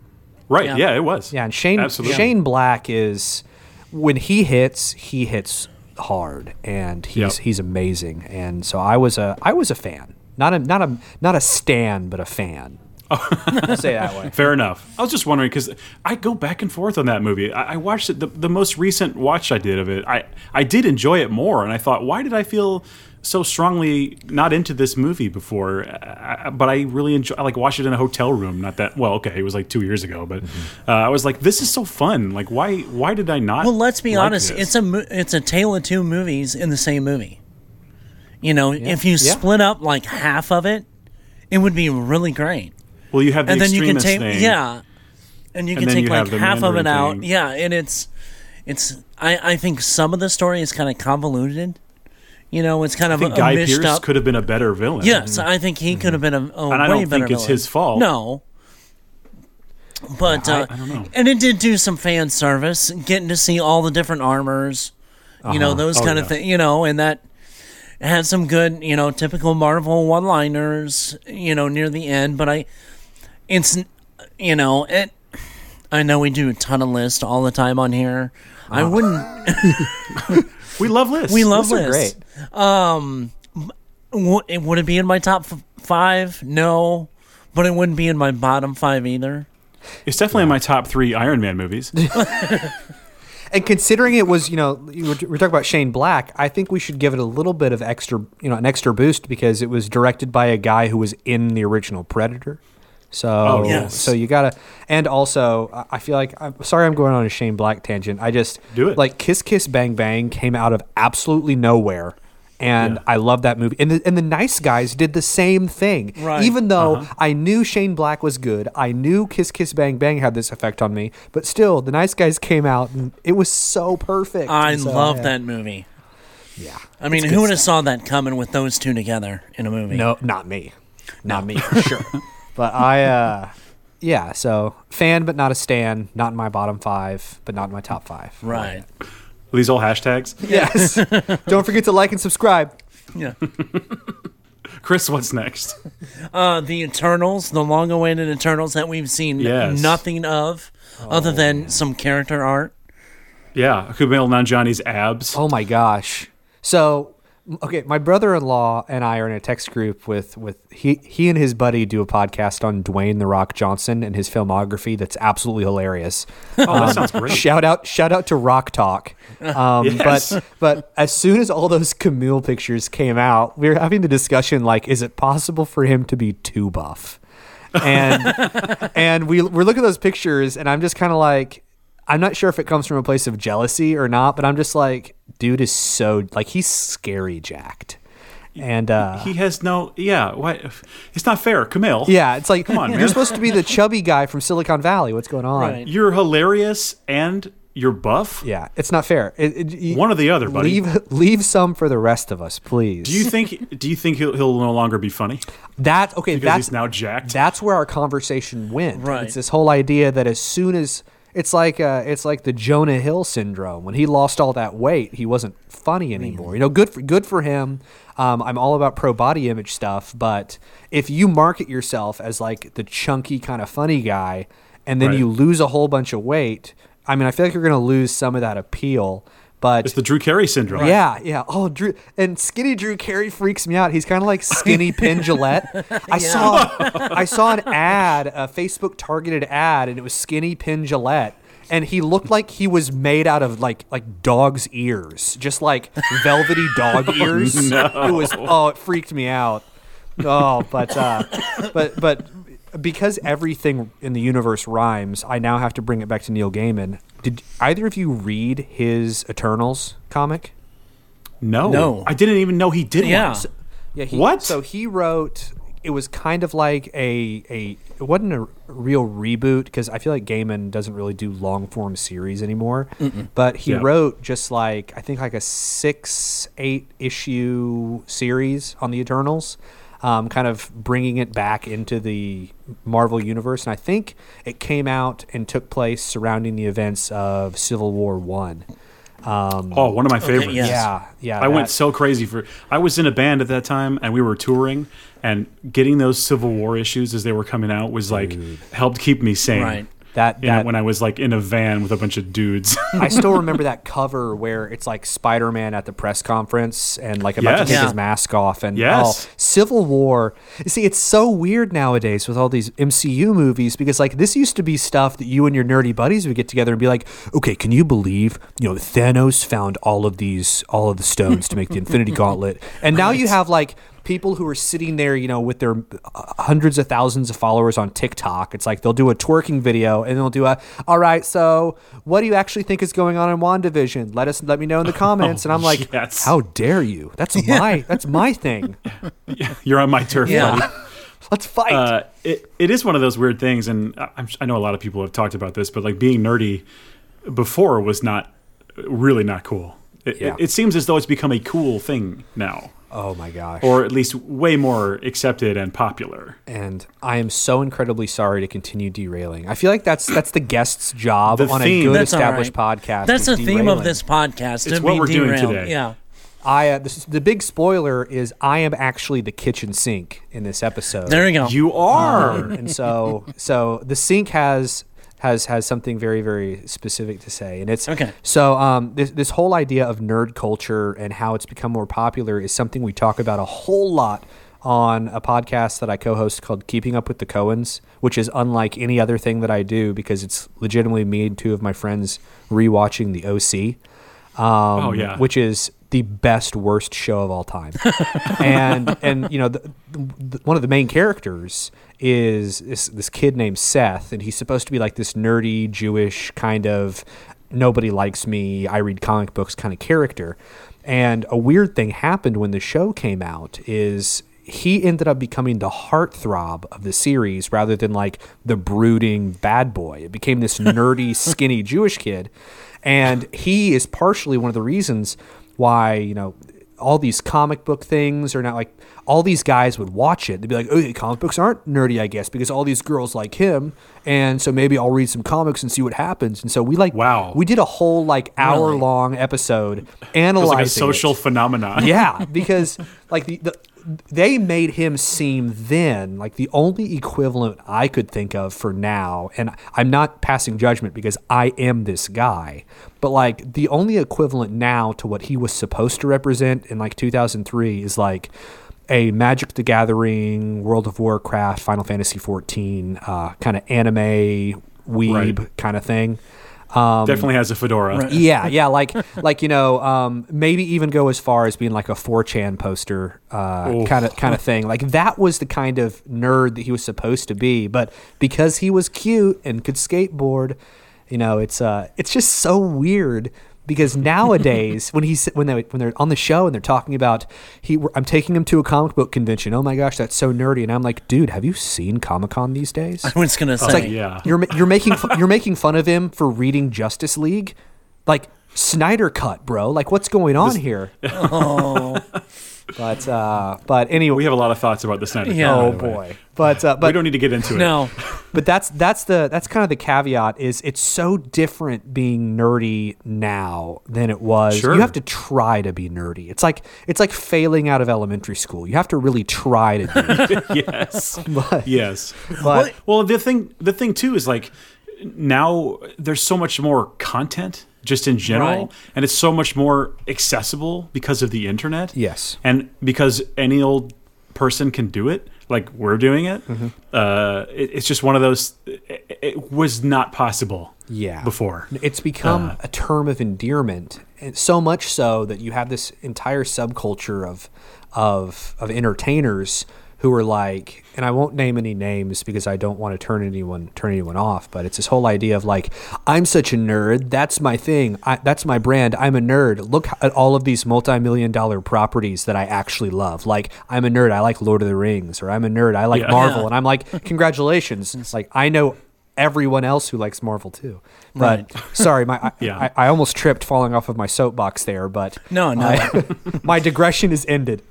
Right. Yeah. Yeah. it was. Yeah, and Shane Absolutely. Shane Black is when he hits, he hits hard, and he's Yep. he's amazing. And so I was a I was a fan, not a not a not a stan, but a fan. Oh. I'll say it that way. Fair enough. I was just wondering because I go back and forth on that movie. I, I watched it. The, the most recent watch I did of it, I I did enjoy it more, and I thought, why did I feel so strongly not into this movie before? I, I- but I really enjoy. I like watched it in a hotel room. Not that well. Okay, it was like two years ago, but mm-hmm. uh, I was like, this is so fun. Like, why why did I not? Well, let's be like honest. this? It's a it's a tale of two movies in the same movie. You know, if you Yeah. split up like half of it, it would be really great. well, you have the and then you can take thing. yeah, and you can then take you like half of it Mandarin out. Yeah, and it's it's I I think some of the story is kind of convoluted. You know, it's kind I of think a, Guy mished Pearce up. could have been a better villain. Yes, I think he could have been a, a And I don't better think it's villain. his fault. No. But I- uh, I don't know. and it did do some fan service, getting to see all the different armors, you know, those Oh, kind of things, you know, and that had some good, you know, typical Marvel one-liners, you know, near the end. But I, it's, you know, it. I know we do a ton of lists all the time on here. I Uh-huh. wouldn't. *laughs* we love lists. We love are lists. great. Would it, would it be in my top f- five? No, but it wouldn't be in my bottom five either. It's definitely in my top three Iron Man movies. *laughs* And considering it was, you know, were, talking about Shane Black, I think we should give it a little bit of extra, you know, an extra boost because it was directed by a guy who was in the original Predator. So, Oh, yes. so you gotta, and also, I- I feel like I'm sorry I'm going on a Shane Black tangent. I just Do it. Like Kiss Kiss Bang Bang came out of absolutely nowhere, and Yeah. I love that movie. And the and the Nice Guys did the same thing. Right. Even though Uh-huh. I knew Shane Black was good, I knew Kiss Kiss Bang Bang had this effect on me, but still, the Nice Guys came out and it was so perfect. I so, love yeah. that movie. Yeah. I mean, who would have saw that coming with those two together in a movie? No, not me. Not me for *laughs* sure. But I, uh, yeah. So fan, but not a stan. Not in my bottom five, but not in my top five. Right. Are these all hashtags? *laughs* Yes. Don't forget to like and subscribe. Yeah. *laughs* Chris, what's next? Uh, the Eternals, the long-awaited Eternals that we've seen Yes. nothing of, other than some character art. Yeah, Kumail Nanjiani's abs. Oh my gosh. So, okay, my brother-in-law and I are in a text group with with he he and his buddy do a podcast on Dwayne the Rock Johnson and his filmography. That's absolutely hilarious. Oh, that sounds great. Shout out, shout out to Rock Talk. *laughs* Um, Yes. But but as soon as all those Kumail pictures came out, we were having the discussion like, is it possible for him to be too buff? And *laughs* and we we're looking at those pictures, and I'm just kind of like, I'm not sure if it comes from a place of jealousy or not, but I'm just like, dude is so like he's scary jacked, and uh, He has no. Yeah, why? It's not fair, Kumail. yeah, it's like Come on, you're supposed to be the chubby guy from Silicon Valley. What's going on? Right. You're hilarious and you're buff. Yeah, it's not fair. It, it, you- One or the other, buddy. Leave leave some for the rest of us, please. Do you think? Do you think he'll, he'll no longer be funny that okay? because That's he's now jacked? that's where our conversation went. Right. It's this whole idea that as soon as it's like uh, it's like the Jonah Hill syndrome. When he lost all that weight, he wasn't funny anymore. You know, good for good for him. Um, I'm all about pro body image stuff, but if you market yourself as like the chunky kind of funny guy, and then Right. you lose a whole bunch of weight, I mean, I feel like you're going to lose some of that appeal. But it's the Drew Carey syndrome. yeah, yeah. Oh, Drew and skinny Drew Carey freaks me out. He's kind of like skinny Penn Jillette. *laughs* I saw, I saw an ad, a Facebook targeted ad, and it was skinny Penn Jillette, and he looked like he was made out of like like dog's ears, just like velvety dog *laughs* ears. no. It was oh, it freaked me out. Oh, but uh, but but because everything in the universe rhymes, I now have to bring it back to Neil Gaiman. Did either of you read his Eternals comic? No, No. I didn't even know he did Yeah. one. Yeah. He, What? So he wrote. It was kind of like a a. It wasn't a real reboot because I feel like Gaiman doesn't really do long form series anymore. But he Yeah. wrote just like I think like a six eight issue series on the Eternals. Um, kind of bringing it back into the Marvel universe, and I think it came out and took place surrounding the events of Civil War One. Um, Oh, one of my favorites. yes. Yeah, yeah. I went so crazy for. I was in a band at that time, and we were touring, and getting those Civil War issues as they were coming out was like helped keep me sane. Right. That, You know, when I was like in a van with a bunch of dudes. *laughs* I still remember *laughs* that cover where it's like Spider Man at the press conference and like about Yes. to take Yeah. his mask off and Yes. oh, Civil War. You see, it's so weird nowadays with all these MCU movies because like this used to be stuff that you and your nerdy buddies would get together and be like, okay, can you believe you know Thanos found all of these all of the stones to make the Infinity *laughs* Gauntlet, and now you have like people who are sitting there, you know, with their uh, hundreds of thousands of followers on TikTok. It's like they'll do a twerking video and they'll do a, all right, so what do you actually think is going on in WandaVision? Let us, let me know in the *laughs* comments. and I'm like, yes. how dare you? That's *laughs* my, that's my thing. *laughs* You're on my turf, Yeah. buddy. Let's fight. Uh, it, it is one of those weird things, and I- I'm, I know a lot of people have talked about this, but like being nerdy before was not really not cool. It, Yeah. it, it seems as though it's become a cool thing now, oh my gosh. or at least way more accepted and popular. and I am so incredibly sorry to continue derailing. I feel like that's that's the guest's job The on theme. a good That's established right. podcast. That's is the theme of this podcast. It's to what be we're doing today. Yeah. I uh, this, the big spoiler is I am actually the kitchen sink in this episode. There you go. You are. and so so the sink has has has something very very specific to say and it's Okay. so um this, this whole idea of nerd culture and how it's become more popular is something we talk about a whole lot on a podcast that I co-host called Keeping Up with the Cohens, which is unlike any other thing that I do because it's legitimately me and two of my friends rewatching the OC. Um, Oh, yeah. which is the best worst show of all time. *laughs* and and you know the, the, one of the main characters is this, this kid named Seth, and he's supposed to be like this nerdy Jewish kind of nobody likes me. I read comic books kind of character. And a weird thing happened when the show came out is he ended up becoming the heartthrob of the series rather than like the brooding bad boy. It became this nerdy, *laughs* skinny Jewish kid. And he is partially one of the reasons why, you know, all these comic book things are not like all these guys would watch it. They'd be like, "Oh, comic books aren't nerdy, I guess, because all these girls like him, and so maybe I'll read some comics and see what happens." And so we like, Wow. we did a whole like hour long episode It analyzing like a social it. phenomenon. Yeah, because like the, the they made him seem then like the only equivalent I could think of for now, and I'm not passing judgment because I am this guy, but like the only equivalent now to what he was supposed to represent in like 2003 is like a Magic the Gathering, World of Warcraft, Final Fantasy 14 uh, kind of anime weeb Right. kind of thing. Um, Definitely has a fedora. yeah, yeah, like *laughs* like you know, um, maybe even go as far as being like a 4chan poster kind of kind of thing. Like that was the kind of nerd that he was supposed to be, but because he was cute and could skateboard, you know, it's uh it's just so weird because nowadays when he's when they when they're on the show and they're talking about he I'm taking him to a comic book convention. Oh my gosh, that's so nerdy. And I'm like, dude, have you seen Comic Con these days? I was gonna say. It's like yeah. you're you're making you're making fun of him for reading Justice League, like Snyder cut, bro. Like what's going on here? *laughs* oh, But uh, but anyway, We have a lot of thoughts about the Snyder. Yeah. oh boy. But uh, but we don't need to get into it. no. *laughs* but that's that's the that's kind of the caveat is it's so different being nerdy now than it was. Sure. You have to try to be nerdy. It's like it's like failing out of elementary school. You have to really try to do it. *laughs* yes. *laughs* But, yes. but Well, the thing, the thing too is like now there's so much more content just in general, Right. and it's so much more accessible because of the internet. Yes. and because any old person can do it, like we're doing it. Mm-hmm. Uh, it it's just one of those. It, it was not possible. yeah Before. it's become a term of endearment and so much so that you have this entire subculture of of of entertainers who were like, and I won't name any names because I don't want to turn anyone turn anyone off, but it's this whole idea of like, I'm such a nerd. That's my thing. I, that's my brand. I'm a nerd. Look at all of these multi-million dollar properties that I actually love. Like, I'm a nerd. I like Lord of the Rings, or I'm a nerd. I like Yeah. Marvel, Yeah. and I'm like, congratulations. It's like I know everyone else who likes Marvel too. But *laughs* sorry, my I, Yeah. I, I almost tripped falling off of my soapbox there, but No, no. my, uh, *laughs* my digression is ended.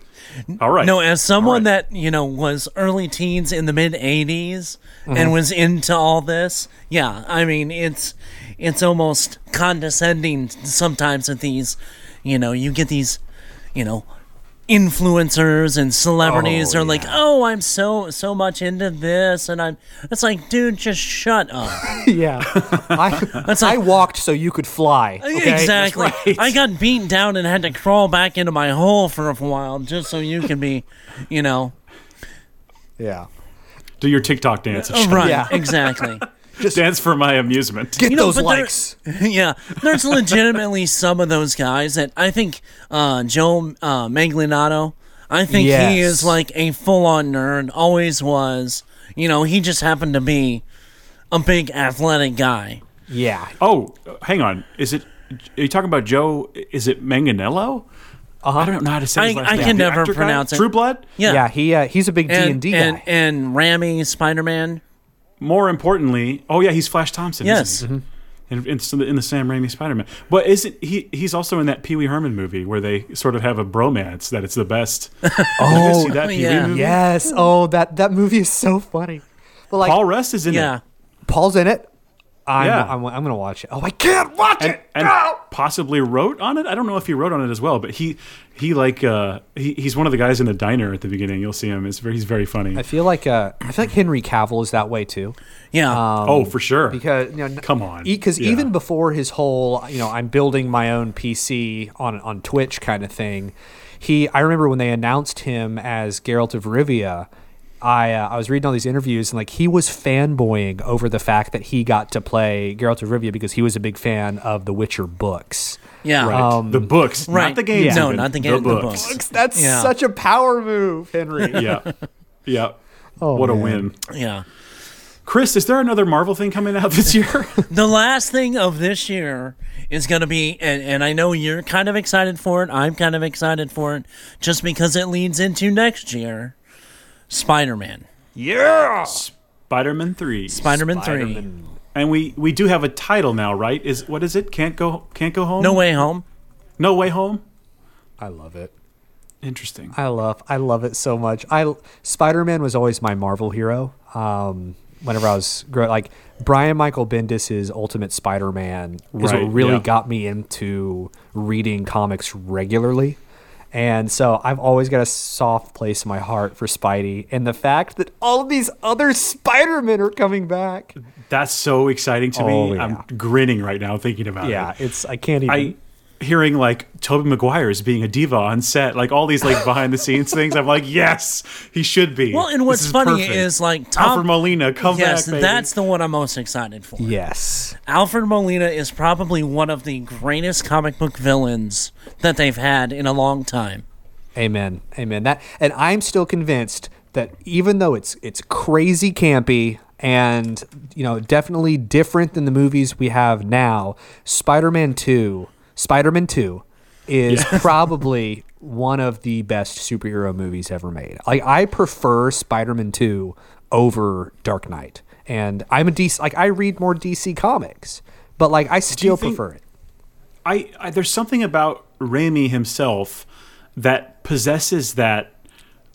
All right. No, as someone right. that you know was early teens in the mid '80s Mm-hmm. and was into all this, yeah, I mean it's it's almost condescending sometimes at these, you know, you get these, you know, influencers and celebrities Oh, are like, oh, I'm so so much into this, and I'm. It's like, dude, just shut up. *laughs* Yeah, I, *laughs* I walked so you could fly. okay? exactly. right. I got beaten down and had to crawl back into my hole for a while just so you can be, you know, Yeah. Do your TikTok dance. Oh, right. Yeah. Exactly. *laughs* Dance for my amusement. Get You know, those but there- likes. *laughs* yeah. There's *laughs* legitimately some of those guys that I think uh, Joe uh, Maglinato, I think he is like a full on nerd, always was. You know, he just happened to be a big athletic guy. Yeah. Oh, hang on. Is it? Are you talking about Joe? Is it Manganiello? Uh-huh. I don't know how to say his I- last I can The never actor guy? pronounce it. True Blood. Yeah. Yeah. He uh, he's a big D and And, D and, guy. and Raimi Spider Man. More importantly, oh yeah, he's Flash Thompson. Yes. isn't he? Mm-hmm. In, in, in the Sam Raimi Spider-Man, but isn't he? He's also in that Pee Wee Herman movie where they sort of have a bromance that it's the best. *laughs* oh see that oh, Pee Wee yeah. movie? yes. Oh, that that movie is so funny. But like Paul Rust is in Yeah. it, Paul's in it. I'm, Yeah. I'm, I'm gonna watch it. Oh, I can't watch and, it. and No! possibly wrote on it. I don't know if he wrote on it as well, but he he like uh, he, he's one of the guys in the diner at the beginning. You'll see him. It's very, he's very funny. I feel like uh, I feel like Henry Cavill is that way too. Yeah. oh, for sure. because you know, Come on. because Yeah. even before his whole you know I'm building my own PC on on Twitch kind of thing, he I remember when they announced him as Geralt of Rivia. I, uh, I was reading all these interviews and like he was fanboying over the fact that he got to play Geralt of Rivia because he was a big fan of the Witcher books. yeah. right. um, the books, right. not the games. No, even. not the game- the books. That's Yeah. such a power move, Henry. *laughs* yeah, yeah. Oh, what a win, yeah. Chris. Is there another Marvel thing coming out this year? *laughs* The last thing of this year is going to be, and, and I know you're kind of excited for it. I'm kind of excited for it just because it leads into next year Spider Man. yeah. Spider-Man three, Spider Man 3. And we we do have a title now, right? Is what is it? Can't go can't go home. No Way Home. No way home. I love it. Interesting. I love I love it so much. I Spider-Man was always my Marvel hero. Um, whenever I was grow like Brian Michael Bendis's Ultimate Spider-Man is Right, what really yeah. got me into reading comics regularly. And so I've always got a soft place in my heart for Spidey and the fact that all of these other Spider-Men are coming back. That's so exciting to Oh, me. yeah. I'm grinning right now thinking about Yeah, it. Yeah, it's I can't even I hearing like Tobey Maguire is being a diva on set, like all these like behind the scenes things. I'm like, yes, he should be. Well, and what's is funny perfect. is like Tom. Alfred Molina, come yes, back, baby. that's the one I'm most excited for. Yes. Alfred Molina is probably one of the greatest comic book villains that they've had in a long time. Amen. Amen. That and I'm still convinced that even though it's it's crazy campy and you know definitely different than the movies we have now, Spider-Man 2, Spider-Man 2 is *laughs* probably one of the best superhero movies ever made. Like I prefer Spider-Man 2 over Dark Knight. And I'm a DC like I read more DC comics, but like I still prefer it. I, I there's something about Raimi himself that possesses that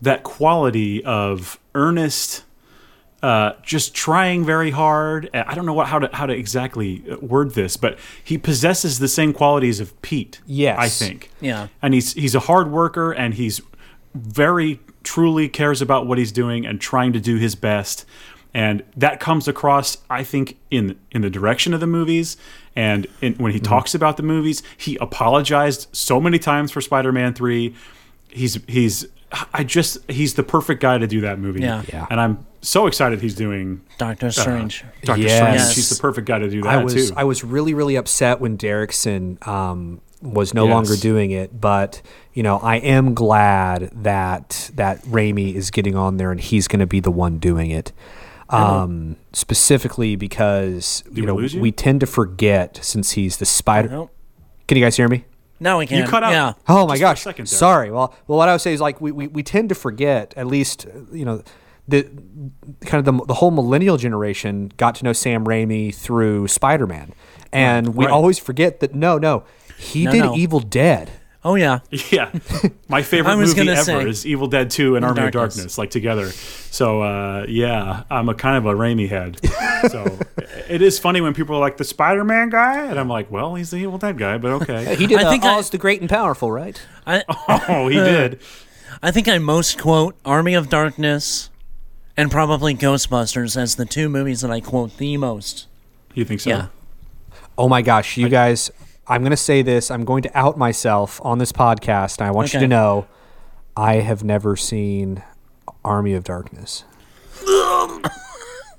that quality of earnest, uh, just trying very hard. Uh, I don't know what how to how to exactly uh, word this, but he possesses the same qualities of Pete. Yes. I think. Yeah. and he's he's a hard worker and he's very truly cares about what he's doing and trying to do his best and that comes across i think in in the direction of the movies and in, when he talks about the movies he apologized so many times for spider-man 3 he's he's i just he's the perfect guy to do that movie Yeah. Yeah. and i'm so excited he's doing Doctor Strange. Doctor Yes. Strange. Yes. He's the perfect guy to do that I was too. I was really really upset when Derrickson um, was no Yes. longer doing it. But you know, I am glad that that Raimi is getting on there and he's going to be the one doing it. Um, specifically because you we know lose you? we tend to forget since he's the spider. Nope. Can you guys hear me? Now we can't. You cut out. Yeah. Oh my Just gosh! Sorry. Well, well, what I would say is like we, we, we tend to forget at least uh, you know the kind of the, the whole millennial generation got to know Sam Raimi through Spider Man, and we Right. always forget that no no he No, did no. Evil Dead. Oh yeah. *laughs* Yeah, my *laughs* favorite I movie gonna ever say- is Evil Dead Two and Army of Darkness. Darkness, like together. So uh, yeah, I'm a kind of a Raimi head. *laughs* so it is funny when people are like the Spider-Man guy, and I'm like, well, he's the Evil Dead guy, but okay. He did I uh, think I- the Great and Powerful, right? I oh, he did. I think I most quote Army of Darkness and probably Ghostbusters as the two movies that I quote the most. You think so? Yeah. Oh my gosh, you guys! I'm going to say this. I'm going to out myself on this podcast, and I want you to know I have never seen Army of Darkness. *laughs*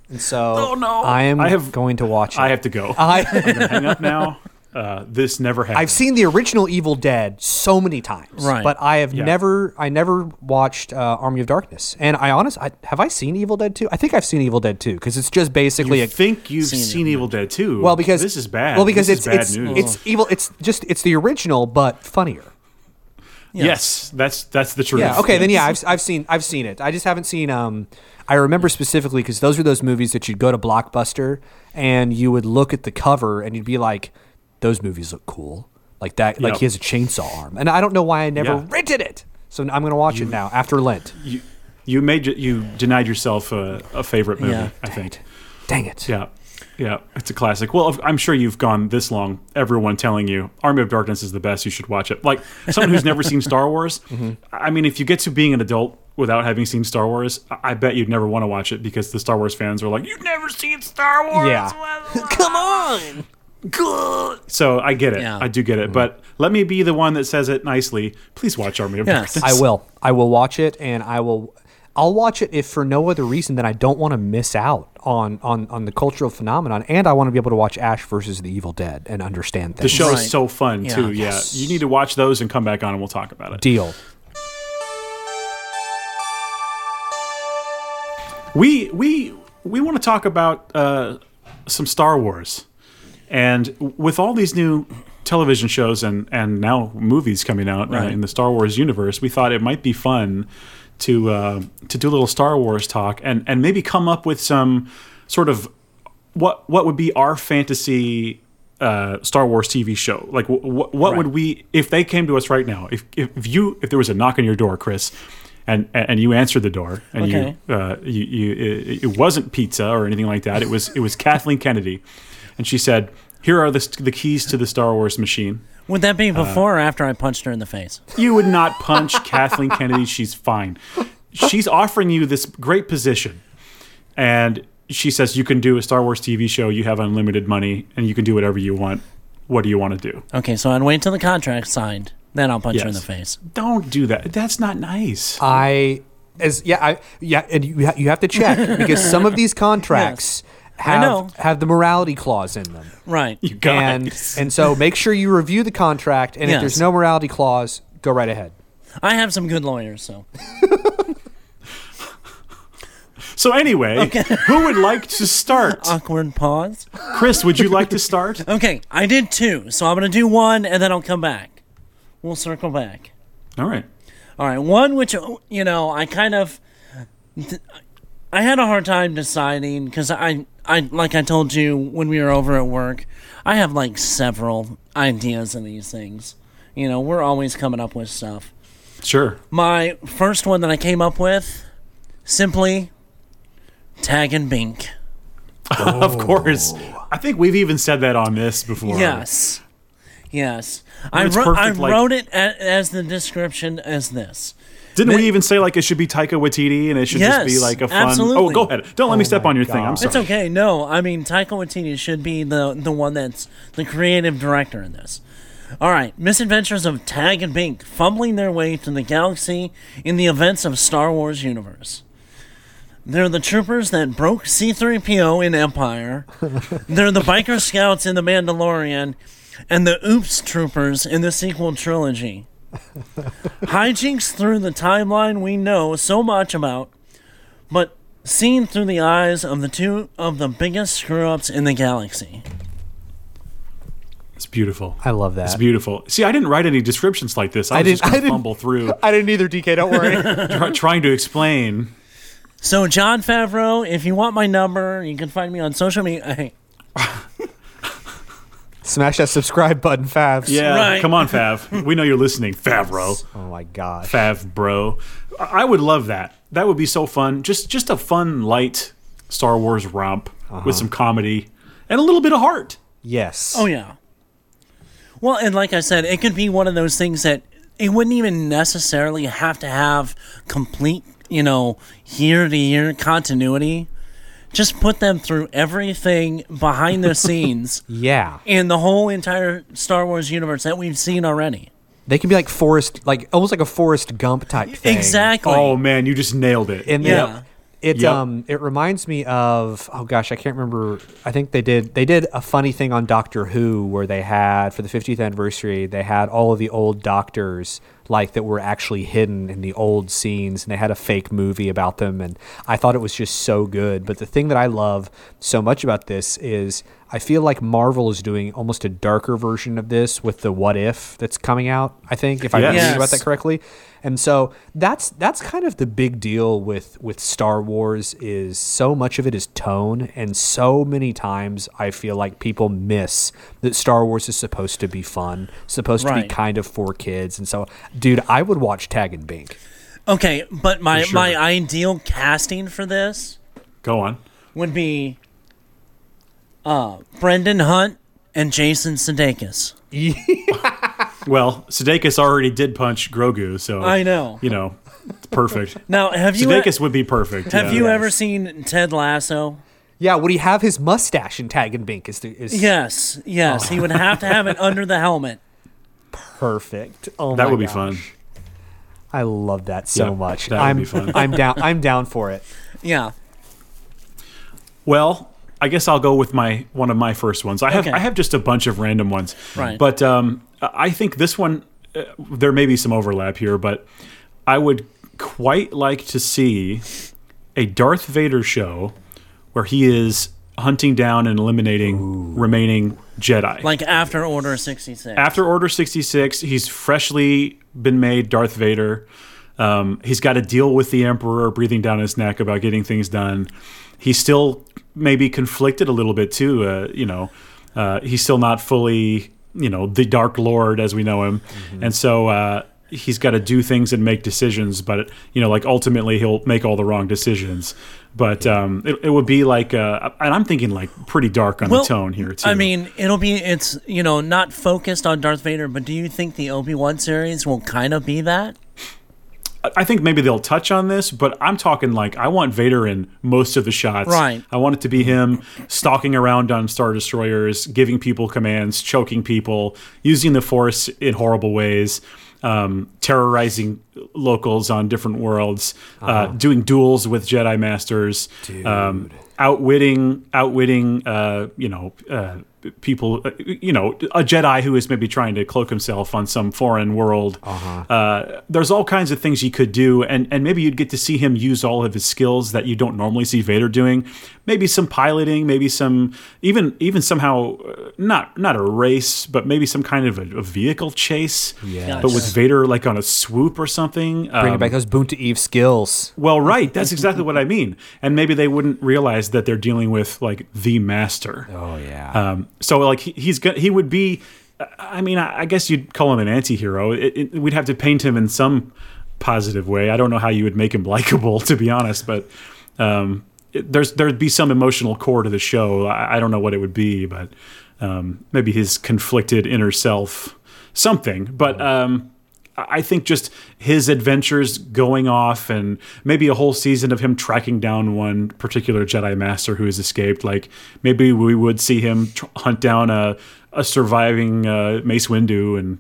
and so Oh, no. I am I have- going to watch it. I have to go. I, Hang up now. *laughs* Uh, this never happened. I've seen the original Evil Dead so many times, Right. But I have Yeah. never, I never watched uh, Army of Darkness. And I honest, I, have I seen Evil Dead 2? I think I've seen Evil Dead 2 because it's just basically You a think you've Seen seen. Evil Dead Two? well because this is bad. Well, because This it's is bad it's news. it's evil. It's just it's the original but funnier. yes, that's that's the truth. Yeah. Okay. Then yeah, I've, I've seen I've seen it. I just haven't seen. Um, I remember specifically because those were those movies that you'd go to Blockbuster and you would look at the cover and you'd be like, "Those movies look cool." Like that. Like Yep. he has a chainsaw arm, and I don't know why I never Yeah. rented it. So I'm gonna watch it now after Lent. you you made you denied yourself a, a favorite movie. Yeah. I think. Dang it. Yeah, yeah, it's a classic. Well, I'm sure you've gone this long. Everyone telling you Army of Darkness is the best. You should watch it. Like someone who's never seen Star Wars. *laughs* Mm-hmm. I mean, if you get to being an adult without having seen Star Wars, I I bet you'd never want to watch it because the Star Wars fans are like, "You've never seen Star Wars." Yeah. *laughs* Come on. So I get it. Yeah. I do get Mm-hmm. it. But let me be the one that says it nicely. Please watch Army of Yes. Darkness. I will. I will watch it, and I will. I'll watch it if for no other reason than I don't want to miss out on on on the cultural phenomenon, and I want to be able to watch Ash versus the Evil Dead and understand The show Right. is so fun Yeah. too. Yeah, you need to watch those and come back on and we'll talk about it. Deal. We we we want to talk about uh, some Star Wars, and with all these new television shows and and now movies coming out uh, in the Star Wars universe, we thought it might be fun to uh, to do a little Star Wars talk and and maybe come up with some sort of what what would be our fantasy uh, Star Wars TV show? Like, wh- wh- what would we if they came to us right now? If, if you if there was a knock on your door, Chris, and and you answered the door, and Okay. you uh, you, you it, it wasn't pizza or anything like that. It was it was Kathleen Kennedy, and she said, "Here are the the keys to the Star Wars machine." Would that Uh, be before or after I punched her in the face? You would not punch *laughs* Kathleen Kennedy. She's fine. She's offering you this great position. And she says, You can do a Star Wars TV show. You have unlimited money and you can do whatever you want. What do you want to do? Okay, so I'd wait till the contract's signed, then I'll punch her in the Yes. face. Don't do that. That's not nice. I as yeah I yeah and you ha- you have to check *laughs* because some of these contracts have know. have the morality clause in them. Right. You guys. And and so make sure you review the contract and if there's no morality clause, go right ahead. I have some good lawyers, so. so, anyway, *laughs* who would like to start? Awkward pause. Chris, would you like to start? *laughs* Okay, I did two, so I'm going to do one and then I'll come back. We'll circle back. All right. All right, one which, you know, I kind of. I had a hard time deciding because I, I, like I told you when we were over at work, I have like several ideas in these things. You know, we're always coming up with stuff. Sure. My first one that I came up with, simply Tag and Bink. *laughs* Of course. I think we've even said that on this before. Yes. Yes. I, it's wrote, I perfect, like- wrote it a, as the description as this. Didn't we even say like it should be Taika Waititi and it should just be like a fun? absolutely. Oh, go ahead. Don't let me oh step on your thing. I'm sorry. It's okay. No, I mean Taika Waititi should be the the one that's the creative director in this. All right, misadventures of Tag and Bink fumbling their way through the galaxy in the events of Star Wars universe. They're the troopers that broke C-3PO in Empire. *laughs* They're the biker scouts in The Mandalorian, and the Oops Troopers in the sequel trilogy. *laughs* Hijinks through the timeline we know so much about, but seen through the eyes of the two of the biggest screw ups in the galaxy. It's beautiful. I love that. It's beautiful. See, I didn't write any descriptions like this. I, was didn't- just going I to didn't- fumble through, *laughs* I didn't either, DK. Don't worry. *laughs* try, trying to explain. So, Jon Favreau, if you want my number, you can find me on social media. Hey, Smash that subscribe button, Favs. Yeah, Right. come on, Fav. We know you're listening, Favreau. *laughs* Oh my gosh. Fav, bro. I I would love that. That would be so fun. Just just a fun, light Star Wars romp Uh-huh. with some comedy and a little bit of heart. Yes. Oh yeah. Well, and like I said, it could be one of those things that it wouldn't even necessarily have to have complete, you know, year to year continuity. Just put them through everything behind the *laughs* scenes Yeah. in the whole entire Star Wars universe that we've seen already. They can be like Forrest, like almost like a Forrest Gump type thing. Exactly. Oh man, you just nailed it. And Yeah. yeah. It Yep. um it reminds me of oh gosh I can't remember I think they did they did a funny thing on Doctor Who where they had for the 50th anniversary they had all of the old doctors like that were actually hidden in the old scenes and they had a fake movie about them and I thought it was just so good. But the thing that I love so much about this is I feel like Marvel is doing almost a darker version of this with the what if that's coming out I think if I'm Yes. thinking about that correctly and so that's that's kind of the big deal with with Star Wars is so much of it is tone and so many times I feel like people miss that Star Wars is supposed to be fun, supposed to be kind of for kids. And so dude, I would watch Tag and Bink. Okay, but my, sure. my ideal casting for this Go on. would be uh, Brendan Hunt and Jason Sudeikis. *laughs* Well, Sudeikis already did punch Grogu, so I know. You know, it's perfect. *laughs* Now, have you Sudeikis would be perfect. have yeah. you ever seen Ted Lasso? Yeah, would he have his mustache in Tag and Bink is the, is Yes, yes. He would have to have it *laughs* under the helmet. perfect. Oh That my would be gosh. fun. I love that so Yeah, much. that would I'm be fun. I'm down I'm down for it. *laughs* Yeah. Well, I guess I'll go with my one of my first ones. I have Okay. I have just a bunch of random ones, Right. But um, I think this one uh, there may be some overlap here, but I would quite like to see a Darth Vader show where he is hunting down and eliminating remaining Jedi. Like after Order 66. After Order 66, he's freshly been made Darth Vader. Um, he's got to deal with the Emperor breathing down his neck about getting things done. He's still maybe conflicted a little bit too. Uh, you know, uh, he's still not fully, you know, the Dark Lord as we know him, and so uh, he's got to do things and make decisions. But you know, like ultimately, he'll make all the wrong decisions. But um, it, it would be like, uh, and I'm thinking like pretty dark on Well, the tone here too. I mean, it'll be, it's, you know, not focused on Darth Vader, but do you think the Obi Wan series will kind of be that? I think maybe they'll touch on this, but I'm talking like I want Vader in most of the shots. Right. I want it to be him stalking around on star destroyers, giving people commands, choking people, using the Force in horrible ways, um, terrorizing locals on different worlds, uh, doing duels with Jedi masters, um, outwitting, outwitting, uh, you know. Uh, people uh, you know a jedi who is maybe trying to cloak himself on some foreign world. Uh, there's all kinds of things he could do and and maybe you'd get to see him use all of his skills that you don't normally see vader doing maybe some piloting maybe some even even somehow uh, not not a race but maybe some kind of a, a vehicle chase Yes. but with vader like on a swoop or something Bring Um, it back those Boonta Eve skills. well, right. That's exactly what I mean. And maybe they wouldn't realize that they're dealing with like the master. Oh yeah. Um, so like he, he's go- he would be. I mean, I, I guess you'd call him an anti-hero. It, it, we'd have to paint him in some positive way. I don't know how you would make him *laughs* likable, to be honest. But um, there's there'd be some emotional core to the show. I, I don't know what it would be, but um, maybe his conflicted inner self, something. But um, I think just his adventures going off and maybe a whole season of him tracking down one particular Jedi Master who has escaped. Like maybe we would see him hunt down a, a surviving uh, Mace Windu and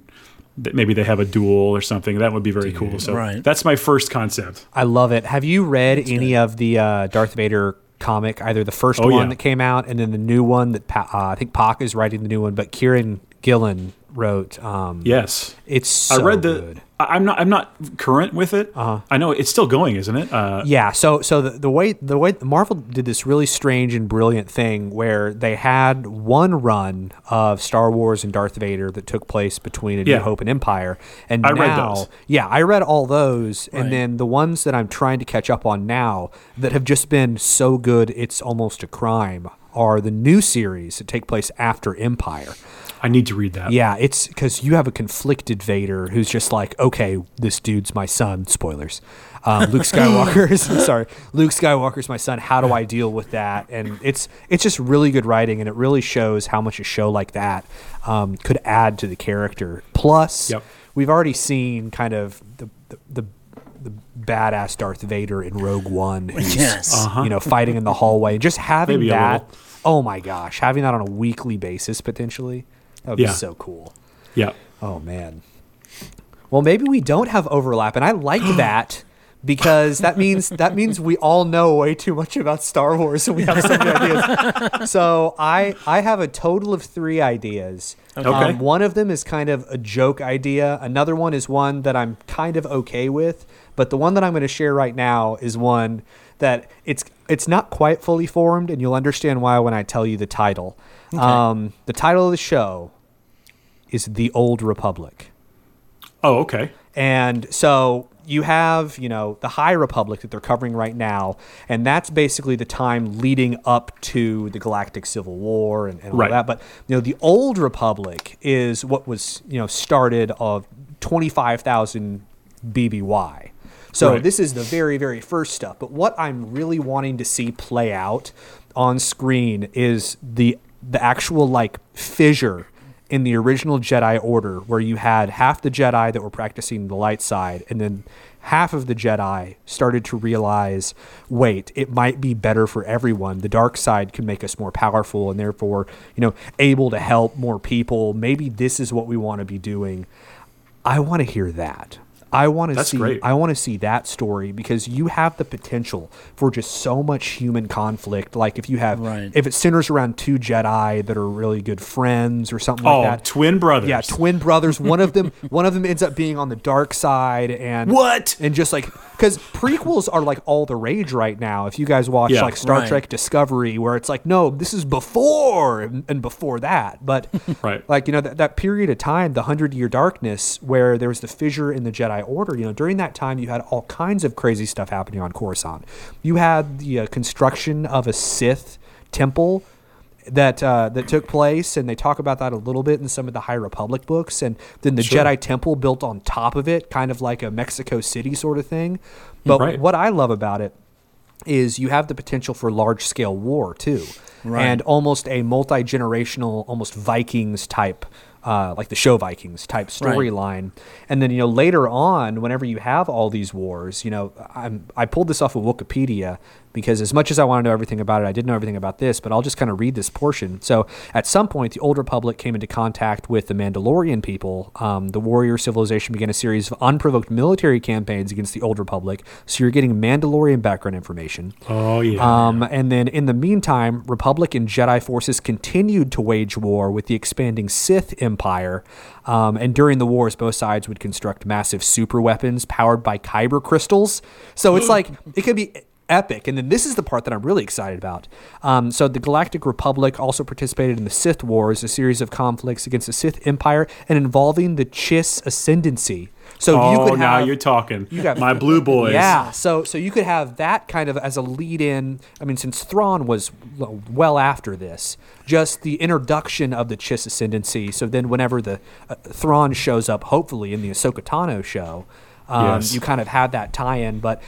th- maybe they have a duel or something. That would be very cool. So Right. that's my first concept. I love it. Have you read any of the uh, Darth Vader comic? Either the first Oh, one yeah. that came out and then the new one that pa- uh, I think Pak is writing the new one, but Kieran Gillen wrote. Um, Yes. it's so I read the. good. I'm not. I'm not current with it. Uh-huh. I know it's still going, isn't it? Uh, Yeah, so so the, the way the way Marvel did this really strange and brilliant thing where they had one run of Star Wars and Darth Vader that took place between A New Yeah. Hope and Empire, and I now read those. yeah, I read all those, Right. and then the ones that I'm trying to catch up on now that have just been so good it's almost a crime are the new series that take place after Empire. I need to read that. Yeah, it's because you have a conflicted Vader who's just like, okay, this dude's my son. Spoilers. Um, Luke *laughs* Skywalker's *laughs* sorry, Luke Skywalker's my son. How do I deal with that? And it's it's just really good writing, and it really shows how much a show like that um, could add to the character. Plus, Yep. we've already seen kind of the the. the the badass Darth Vader in Rogue One, who's, Yes. you know, fighting in the hallway, just having Maybe a that. Oh my gosh, having that on a weekly basis potentially, that would Yeah. be so cool. Yeah. Oh man. Well, maybe we don't have overlap, and I like *gasps* that because that means that means we all know way too much about Star Wars, and we have so many *laughs* ideas. So I I have a total of three ideas. Okay. Um, one of them is kind of a joke idea. Another one is one that I'm kind of okay with, but the one that I'm going to share right now is one that it's it's not quite fully formed, and you'll understand why when I tell you the title. Um, the title of the show is The Old Republic. Oh, okay. And so you have, you know, the High Republic that they're covering right now, and that's basically the time leading up to the Galactic Civil War and, and all Right. that. But you know, the Old Republic is what was, you know, started of twenty five thousand BBY. So Right. this is the very, very first stuff. But what I'm really wanting to see play out on screen is the the actual like fissure in the original Jedi Order, where you had half the Jedi that were practicing the light side, and then half of the Jedi started to realize, wait, it might be better for everyone. The dark side can make us more powerful, and therefore, you know, able to help more people. Maybe this is what we want to be doing. I want to hear that. I want to That's see. great. I want to see that story because you have the potential for just so much human conflict. Like if you have, Right. if it centers around two Jedi that are really good friends or something Oh, like that. twin brothers. Yeah, twin brothers. One of them, *laughs* one of them ends up being on the dark side, and What? And just like because prequels are like all the rage right now. If you guys watch Yeah. like Star Right. Trek Discovery, where it's like, no, this is before and, and before that, but *laughs* Right. like you know that, that period of time, the hundred year darkness, where there was the fissure in the Jedi Order. You know, during that time, you had all kinds of crazy stuff happening on Coruscant. You had the uh, construction of a Sith temple that uh, that took place, and they talk about that a little bit in some of the High Republic books, and then the Sure. Jedi Temple built on top of it, kind of like a Mexico City sort of thing. But Right. what I love about it is you have the potential for large scale war too, Right. and almost a multi generational, almost Vikings type. Uh, like the show Vikings type Right. storyline, and then you know later on, whenever you have all these wars, you know I'm, I pulled this off of Wikipedia because as much as I want to know everything about it, I didn't know everything about this, but I'll just kind of read this portion. So at some point, the Old Republic came into contact with the Mandalorian people. Um, the warrior civilization began a series of unprovoked military campaigns against the Old Republic. So you're getting Mandalorian background information. Oh yeah. Um, and then in the meantime, Republic and Jedi forces continued to wage war with the expanding Sith Empire. Um, and during the wars, both sides would construct massive super weapons powered by kyber crystals. So it's *gasps* like, it could be epic. And then this is the part that I'm really excited about. Um, so the Galactic Republic also participated in the Sith Wars, a series of conflicts against the Sith Empire and involving the Chiss Ascendancy. So oh, you could now have, you're talking. you got- my blue *laughs* boys. yeah, so so you could have that kind of as a lead in. I mean, since Thrawn was well after this, just the introduction of the Chiss ascendancy. So then, whenever the uh, Thrawn shows up, hopefully in the Ahsoka Tano show, um, Yes. you kind of have that tie-in. But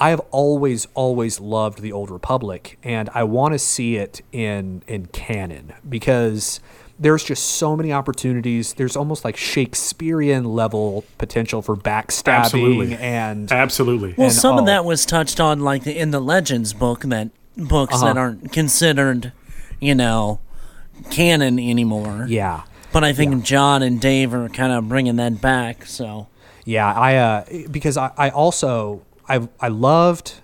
I have always always loved the Old Republic, and I want to see it in in canon because there's just so many opportunities. There's almost like Shakespearean level potential for backstabbing Absolutely. and Absolutely. Well, And, some oh. of that was touched on, like in the Legends book, that books Uh-huh. that aren't considered, you know, canon anymore. yeah. But I think John and Dave are kind of bringing that back. So Yeah, I uh, because I, I also I I loved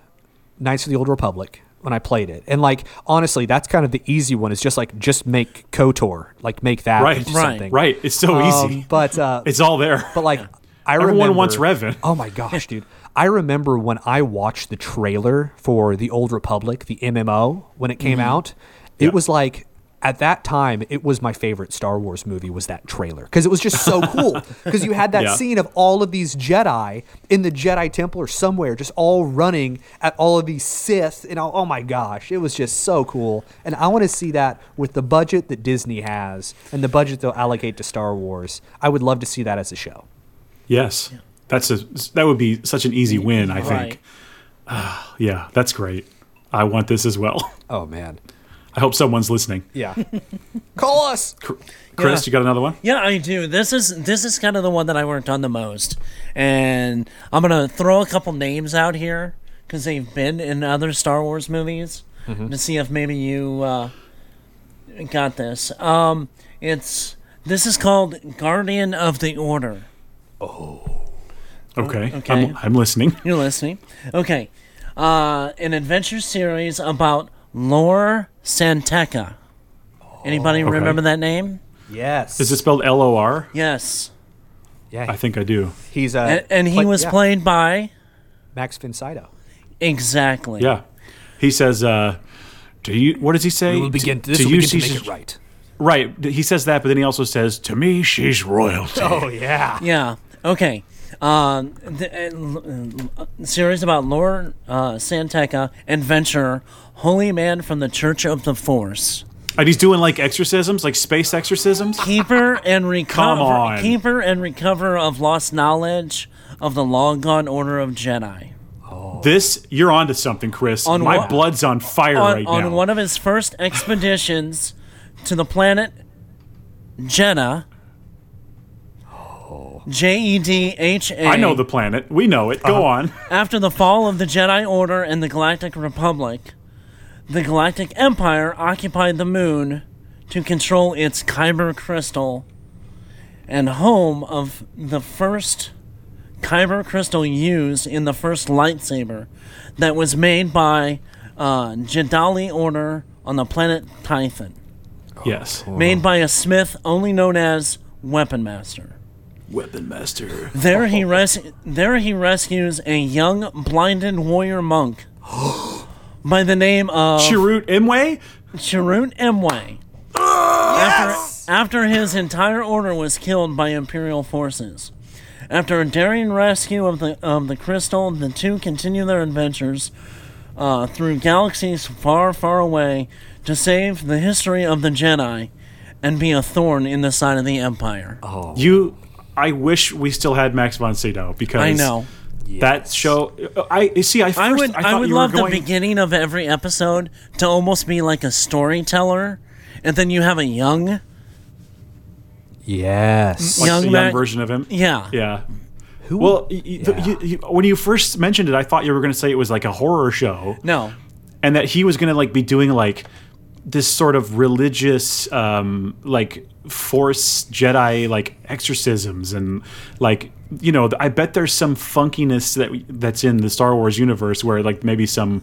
Knights of the Old Republic when I played it. And like honestly, that's kind of the easy one. Is just like just make Kotor, like make that Right. into Right. something. Right. It's so Um, easy. but uh, *laughs* It's all there. but like *laughs* I Everyone remember, wants Revan. *laughs* Oh my gosh, dude! I remember when I watched the trailer for the Old Republic, the MMO, when it came out. It Yeah. was like at that time, it was my favorite Star Wars movie. Was that trailer because it was just so cool? *laughs* Because you had that Yeah. scene of all of these Jedi in the Jedi Temple or somewhere, just all running at all of these Sith, and oh, oh my gosh, it was just so cool. And I want to see that with the budget that Disney has and the budget they'll allocate to Star Wars. I would love to see that as a show. yes. That's a that would be such an easy win, I think. Right. Ah, yeah, that's great. I want this as well. Oh man. I hope someone's listening. Yeah. *laughs* Call us. Chris, Yeah. you got another one? Yeah, I do. This is this is kind of the one that I worked on the most, and I'm gonna throw a couple names out here because they've been in other Star Wars movies to see if maybe you uh, got this. Um, it's this is called Guardian of the Order. Oh. Okay. okay. I'm, I'm listening. You're listening, okay? Uh, an adventure series about Lor San Tekka. Anybody Okay. remember that name? Yes. Is it spelled L O R? Yes, Yeah. I think I do. he's uh and, and he play- was yeah, played by Max von Sydow. exactly. Yeah. He says, uh, do you, what does he say? We will begin. To- This to will you, begin to she's- make it right. Right. He says that, but then he also says, to me, she's royalty. Oh yeah. Yeah. Okay. Um, the, uh, uh, series about Lord uh, San Tekka, adventurer, holy man from the Church of the Force, And he's doing like exorcisms, like space exorcisms. keeper and recover, on. keeper and recover of lost knowledge of the long gone order of Jedi. This, you're onto something, Chris. On My what- blood's on fire On, right on now. On one of his first expeditions to the planet Jedha. J E D H A. I know the planet. We know it. Go on. *laughs* After the fall of the Jedi Order and the Galactic Republic, the Galactic Empire occupied the moon to control its Kyber crystal and home of the first Kyber crystal used in the first lightsaber that was made by uh, Jedi Order on the planet Tython, Yes. made by a smith only known as Weapon Master. Weapon Master. There he res- there he rescues a young blinded warrior monk *gasps* by the name of Chirrut Imwe? Chirrut Emwe. After, after his entire order was killed by Imperial forces. After a daring rescue of the of the crystal, the two continue their adventures uh, through galaxies far, far away to save the history of the Jedi and be a thorn in the side of the Empire. You, I wish we still had Max von Sydow because I know. that show. I see. I first I would I, I, would you love were going, the beginning of every episode to almost be like a storyteller, and then you have a young Yes. like young young man- version of him. yeah Yeah. Who? Well, y- y- Yeah. you, you, when you first mentioned it, I thought you were going to say it was like a horror show, no and that he was going to like be doing like this sort of religious, um, like force Jedi like exorcisms and like you know. I bet there's some funkiness that that's in the Star Wars universe where like maybe some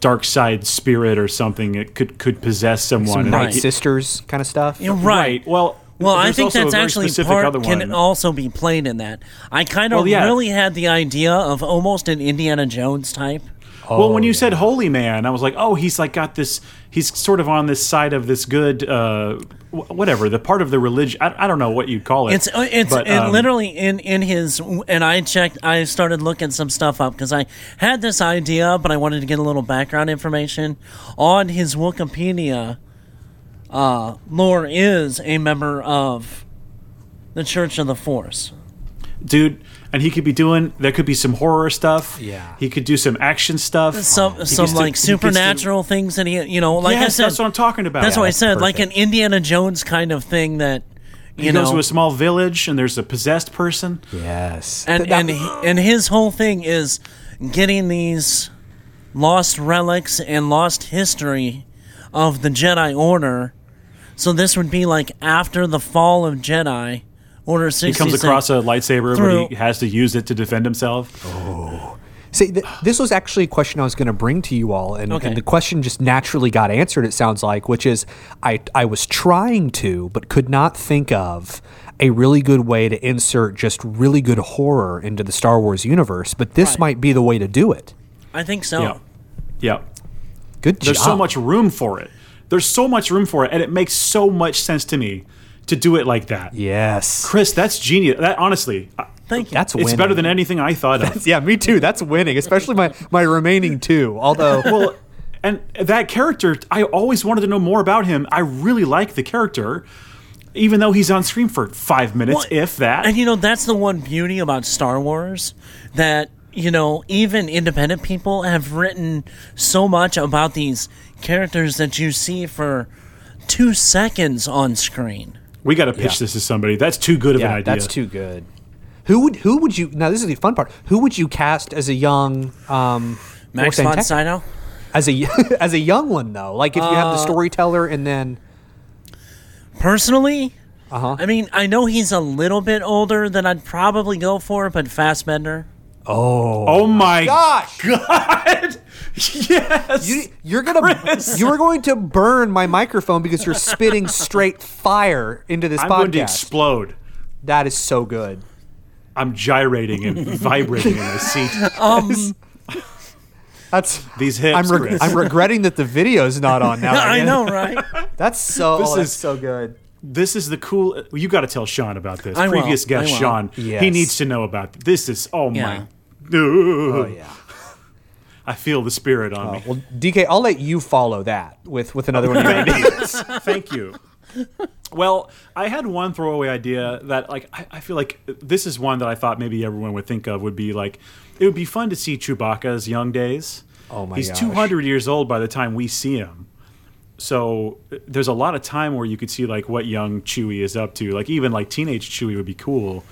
dark side spirit or something it could could possess someone. Some and, Night Sisters kind of stuff. you're right. Well. Well, I there's think also a that's actually specific part other can one. also be played in that. I kind of Well, yeah. really had the idea of almost an Indiana Jones type. Well, when you yeah. said holy man, I was like, oh, he's like got this. He's sort of on this side of this good, uh, whatever the part of the religion. I, I don't know what you'd call it. It's uh, it's But, it um, literally in in his and I checked. I started looking some stuff up because I had this idea, but I wanted to get a little background information on his Wikipedia. Uh, Lor is a member of the Church of the Force. dude. And he could be doing. There could be some horror stuff. Yeah. He could do some action stuff. Some He some like he gets to- supernatural things that he you know like I said that's what I'm talking about. that's Yeah, what I that's said like an. Indiana Jones kind of thing that you He know goes to a small village and there's a possessed person. Yes. and that- and he- and his whole thing is getting these lost relics and lost history of the Jedi Order. So this would be like after the fall of Jedi Order He comes across a lightsaber, Through- but he has to use it to defend himself. Oh. See, th- this was actually a question I was going to bring to you all, and, Okay. and the question just naturally got answered. It sounds like, which is, I I was trying to, but could not think of a really good way to insert just really good horror into the Star Wars universe. But this Right. might be the way to do it. I think so. Yeah. Yeah. Good There's job. so much room for it. There's so much room for it, and it makes so much sense to me to do it like that. Yes, Chris, that's genius. That honestly, Thank you. that's it's winning. better than anything I thought of. *laughs* Yeah, me too. That's winning, especially my my remaining two. Although, *laughs* well, and that character, I always wanted to know more about him. I really like the character, even though he's on screen for five minutes, Well, if that. And you know, that's the one beauty about Star Wars that, you know, even independent people have written so much about these characters that you see for two seconds on screen. We got to pitch Yeah. this to somebody. That's too good of an idea. that's too good. Who would who would you now? This is the fun part. Who would you cast as a young um, Max Orson von Tech- Sydow? as a *laughs* as a young one though? Like if you have Uh, the storyteller and then Personally, uh-huh. I mean, I know he's a little bit older than I'd probably go for, but Fassbender. Oh, oh my gosh, *laughs* god! *laughs* yes. you, you're gonna you are going to burn my microphone because you're spitting straight fire into this I'm podcast. going to explode. that is so good. I'm gyrating and vibrating in my seat. Um, *laughs* That's These hips. I'm reg- Chris. I'm regretting that the video's not on now. *laughs* I know, right? That's so This oh, that's is- so good. this is the cool. You got to tell Sean about this. I will, Previous guest I. Sean. Yes. He needs to know about this. Is oh Yeah. my. Ooh. Oh yeah. I feel the spirit on me. Well, DK, I'll let you follow that with with another one. of your ideas. *laughs* Thank you. Well, I had one throwaway idea that, like, I, I feel like this is one that I thought maybe everyone would think of would be like, it would be fun to see Chewbacca's young days. Oh my god. He's gosh. 200 years old by the time we see him. So uh, there's a lot of time where you could see like what young Chewie is up to. Like even like teenage Chewie would be cool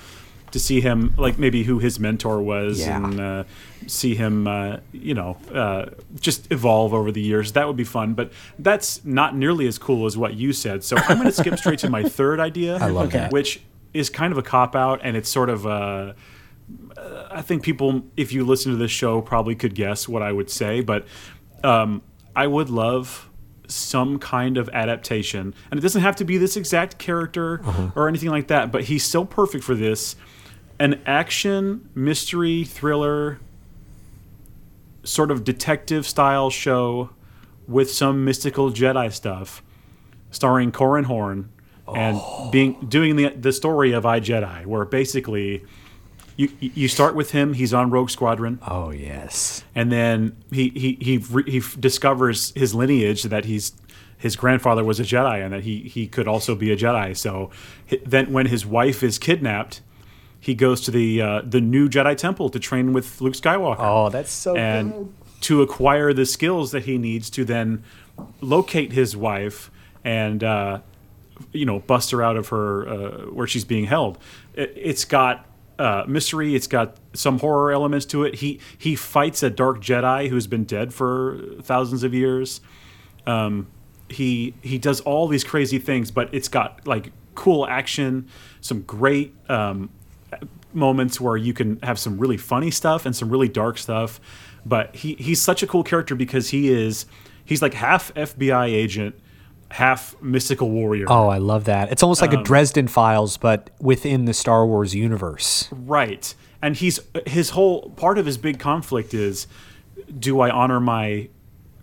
to see him like maybe who his mentor was Yeah. and uh, see him uh, you know uh, just evolve over the years. That would be fun. But that's not nearly as cool as what you said. So I'm going to skip straight to my *laughs* third idea. I love Okay. that. Which is kind of a cop out and it's sort of uh, I think people, if you listen to this show, probably could guess what I would say, but um, I would love some kind of adaptation, and it doesn't have to be this exact character or anything like that. But he's so perfect for this: an action mystery thriller, sort of detective style show with some mystical Jedi stuff, starring Corran Horn. And oh. being doing the the story of I Jedi, where basically you you start with him. He's on Rogue Squadron, Oh yes. and then he he he re- he discovers his lineage that he's his grandfather was a Jedi and that he he could also be a Jedi. So then when his wife is kidnapped, he goes to the uh, the new Jedi Temple to train with Luke Skywalker Oh, that's so and good. to acquire the skills that he needs to then locate his wife and uh, you know bust her out of her uh, where she's being held. It, it's got uh, mystery. It's got some horror elements to it. He he fights a dark Jedi who's been dead for thousands of years. Um, he he does all these crazy things, but it's got like cool action, some great um, moments where you can have some really funny stuff and some really dark stuff. But he he's such a cool character because he is he's like half FBI agent, half mystical warrior. Oh, I love that. It's almost like Um, a Dresden Files, but within the Star Wars universe. Right. And he's his whole part of his big conflict is do I honor my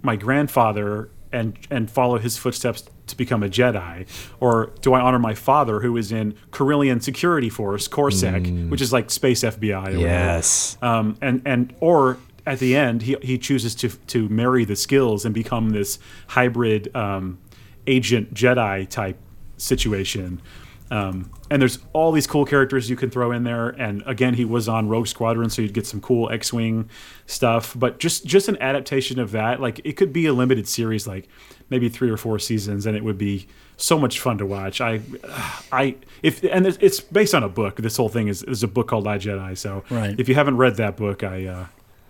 my grandfather and and follow his footsteps to become a Jedi or do I honor my father who is in Corellian Security Force CorSec which is like space FBI or whatever. um, and and or at the end he, he chooses to to marry the skills and become this hybrid um, agent Jedi type situation. Um, and there's all these cool characters you can throw in there. And again, he was on Rogue Squadron, so you'd get some cool X-wing stuff. But just just an adaptation of that, like it could be a limited series, like maybe three or four seasons, and it would be so much fun to watch. I, *sighs* I if and it's- it's based on a book. This whole thing is is a book called I Jedi. So Right. if you haven't read that book, I. Uh,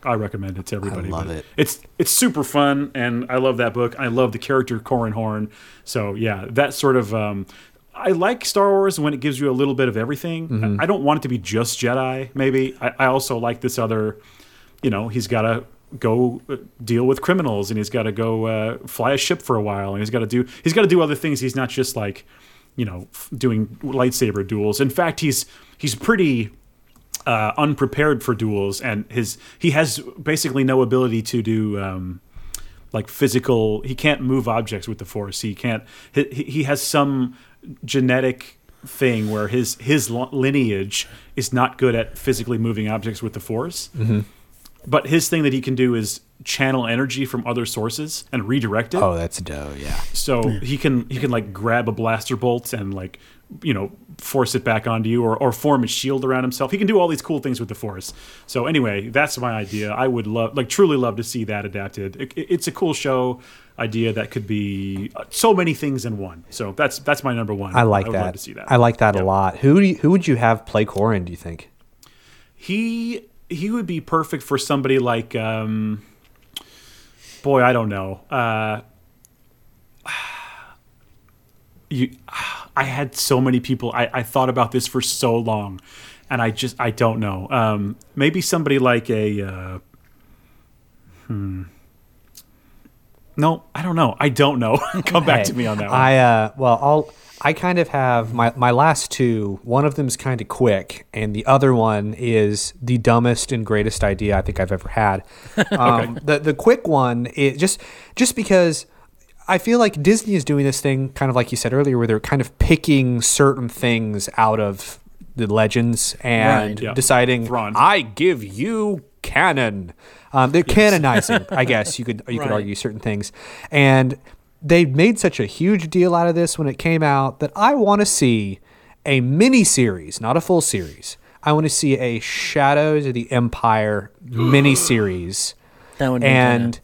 I recommend it to everybody. I love it. It's it's super fun, and I love that book. I love the character Corran Horn. So yeah, that sort of. Um, I like Star Wars when it gives you a little bit of everything. Mm-hmm. I don't want it to be just Jedi. Maybe I, I also like this other you know, he's got to go uh, deal with criminals and he's got to go uh, fly a ship for a while and he's got to do he's got to do other things. He's not just like, you know, f- doing lightsaber duels. In fact, he's he's pretty uh, unprepared for duels, and his he has basically no ability to do um, like physical. He can't move objects with the force. He can't. He, he has some genetic thing where his his lineage is not good at physically moving objects with the force. Mm-hmm. But his thing that he can do is channel energy from other sources and redirect it. Oh, that's dope. Yeah. So he can he can like grab a blaster bolt and like you know force it back onto you or, or form a shield around himself. He can do all these cool things with the force. So anyway, that's my idea. I would love like truly love to see that adapted. It, it- it's a cool show idea that could be uh, so many things in one. So that's that's my number one. I like would that. love to see that. I like that Yeah. a lot. Who do you, who would you have play Corran? Do you think? He he would be perfect for somebody like um boy, I don't know. Uh *sighs* you I had so many people I, I thought about this for so long and I just I don't know. Um maybe somebody like a uh hmm no, I don't know. I don't know. *laughs* Come back Hey, to me on that one. I uh, well, I'll I kind of have my my last two. One of them is kind of quick, and the other one is the dumbest and greatest idea I think I've ever had. *laughs* Um, The the quick one is just just because. I feel like Disney is doing this thing, kind of like you said earlier, where they're kind of picking certain things out of the legends and Right. Yeah. deciding, Thrawn. I give you canon. Um, they're canonizing, *laughs* I guess you could you could argue certain things, and they made such a huge deal out of this when it came out that I want to see a mini series, not a full series. I want to see a Shadows of the Empire *gasps* mini series, That would be and s-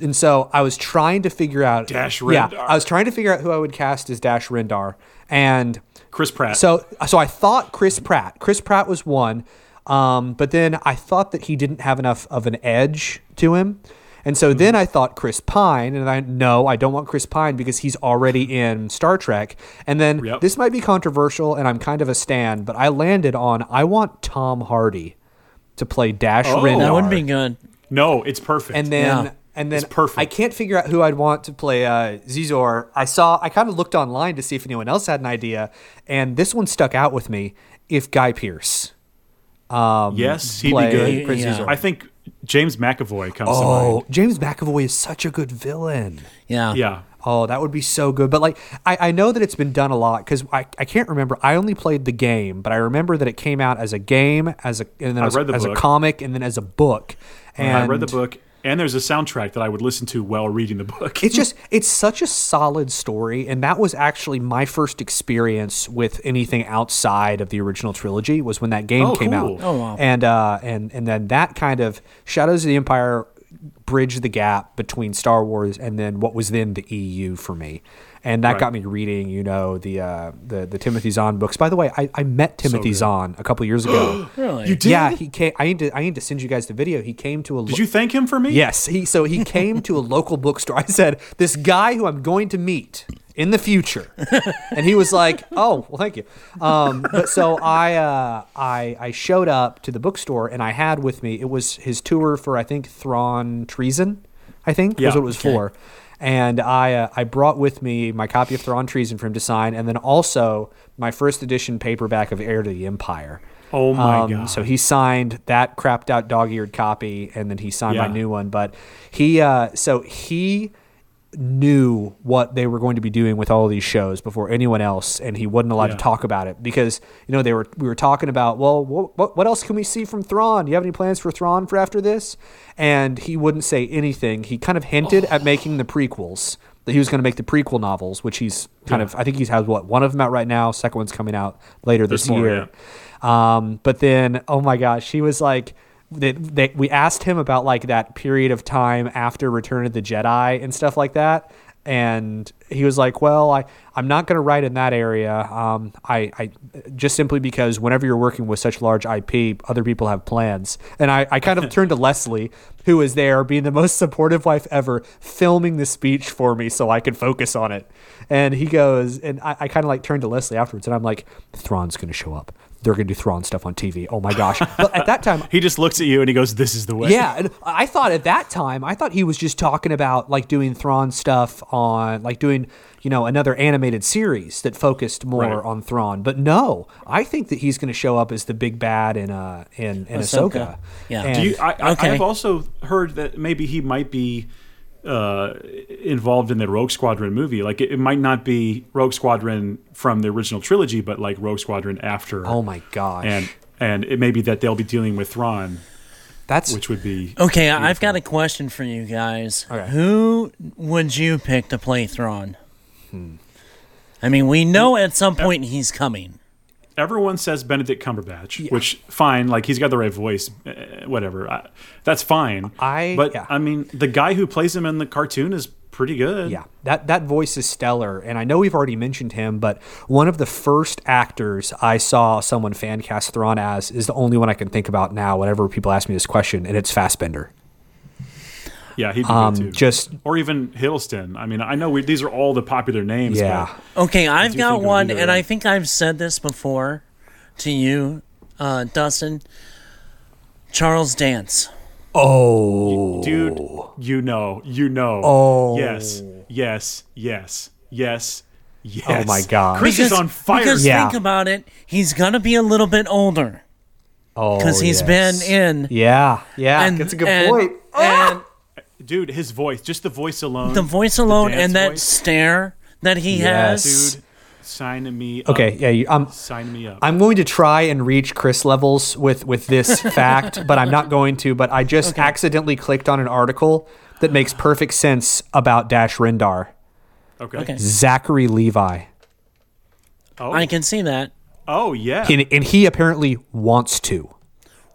and so I was trying to figure out Dash Yeah, I was trying to figure out who I would cast as Dash Rendar, and Chris Pratt. so so I thought Chris Pratt. Chris Pratt was one, um, but then I thought that he didn't have enough of an edge to him. And so then I thought Chris Pine, and I no, I don't want Chris Pine because he's already in Star Trek. And then Yep. this might be controversial, and I'm kind of a stan, but I landed on I want Tom Hardy to play Dash Oh. Rendar. That would be good. no, it's perfect. And then Yeah. And then It's perfect. I can't figure out who I'd want to play uh, Xizor. I saw I kind of looked online to see if anyone else had an idea, and this one stuck out with me. If Guy Pearce, um, yes, he'd be good. Prince Yeah. Xizor. I think James McAvoy comes to mind. Oh, James McAvoy is such a good villain. Yeah. Yeah. Oh, that would be so good. But like, I, I know that it's been done a lot because I, I can't remember. I only played the game, but I remember that it came out as a game, as a and then I as, read the as a comic, and then as a book. And I read the book, and there's a soundtrack that I would listen to while reading the book. it's just *laughs* it's such a solid story and that was actually my first experience with anything outside of the original trilogy was when that game Oh, came cool. out Oh, wow. and uh and and then that kind of shadows of the empire bridged the gap between star wars and then what was then the eu for me and that Right. got me reading you know the uh the the timothy zahn books by the way i, I met timothy good. zahn a couple years ago *gasps* Really? You did? yeah he came i need to i need to send you guys the video he came to a Did you thank him for me? Yes, he so he came to a *laughs* local bookstore. I said, "This guy who I'm going to meet in the future," and he was like, *laughs* "Oh, well, thank you." Um, but so I uh, I I showed up to the bookstore and I had with me it was his tour for I think Thrawn Treason, I think Yeah, was what it was okay. for, and I uh, I brought with me my copy of Thrawn Treason for him to sign, and then also my first edition paperback of Heir to the Empire. Oh my Um, god. So he signed that crapped out dog eared copy, and then he signed my new one. But he, uh, so he knew what they were going to be doing with all of these shows before anyone else, and he wasn't allowed Yeah. to talk about it because you know they were we were talking about well what what, what else can we see from Thrawn? Do you have any plans for Thrawn for after this? And he wouldn't say anything. He kind of hinted at making the prequels. That he was going to make the prequel novels, which he's kind Yeah. of. I think he's has what one of them out right now. Second one's coming out later this more, year. Um, but then, oh my gosh, he was like, they, they, we asked him about like that period of time after Return of the Jedi and stuff like that. And he was like, well, I, I'm not going to write in that area. Um, I, I just simply because whenever you're working with such large IP, other people have plans. And I, I kind of *laughs* turned to Leslie, who was there being the most supportive wife ever, filming the speech for me so I could focus on it. And he goes, and I, I kind of like turned to Leslie afterwards and I'm like, Thrawn's going to show up. They're going to do Thrawn stuff on TV. Oh my gosh! But at that time, *laughs* He just looks at you and he goes, "This is the way." yeah, and I thought at that time, I thought he was just talking about like doing Thrawn stuff on like doing you know another animated series that focused more Right. on Thrawn. But no, I think that he's going to show up as the big bad in uh in, in Ahsoka. Ahsoka. Yeah. And- Do you, I, I, Okay. I've also heard that maybe he might be uh, involved in the Rogue Squadron movie. Like it, it might not be Rogue Squadron from the original trilogy, but like Rogue Squadron after. oh my gosh, And and it may be that they'll be dealing with Thrawn, that's which would be Okay, I- I've got a question for you guys. Okay. Who would you pick to play Thrawn? Hmm. I mean, we know at some point he's coming. Everyone says Benedict Cumberbatch, which fine, like he's got the right voice, eh, whatever. I, that's fine. I- but yeah. I mean, the guy who plays him in the cartoon is pretty good. Yeah, that that voice is stellar, and I know we've already mentioned him, but one of the first actors I saw someone fan cast Thrawn as is the only one I can think about now. Whenever people ask me this question, and it's Fassbender. Yeah, he'd be Um, good too. just or even Hiddleston. I mean, I know we, these are all the popular names. yeah, but Okay, I've got one, and I think I've said this before to you, uh, Dustin. Charles Dance. oh, dude, you know, you know. Oh. yes, yes, yes, yes, yes. Oh my God. Chris is on fire. Because Yeah. think about it, he's gonna be a little bit older oh, because he's yes. been in. Yeah, yeah, and that's a good and- point. And dude, his voice, just the voice alone. the voice alone dance and that voice. stare that he Yes. has. dude, sign me up. Okay, yeah, you, I'm sign me up. I'm going to try and reach Chris levels with with this *laughs* fact, but I'm not going to. But I just accidentally clicked on an article that makes perfect sense about Dash Rendar. okay. Okay. Zachary Levi. Oh, I can see that. oh yeah. and, and he apparently wants to.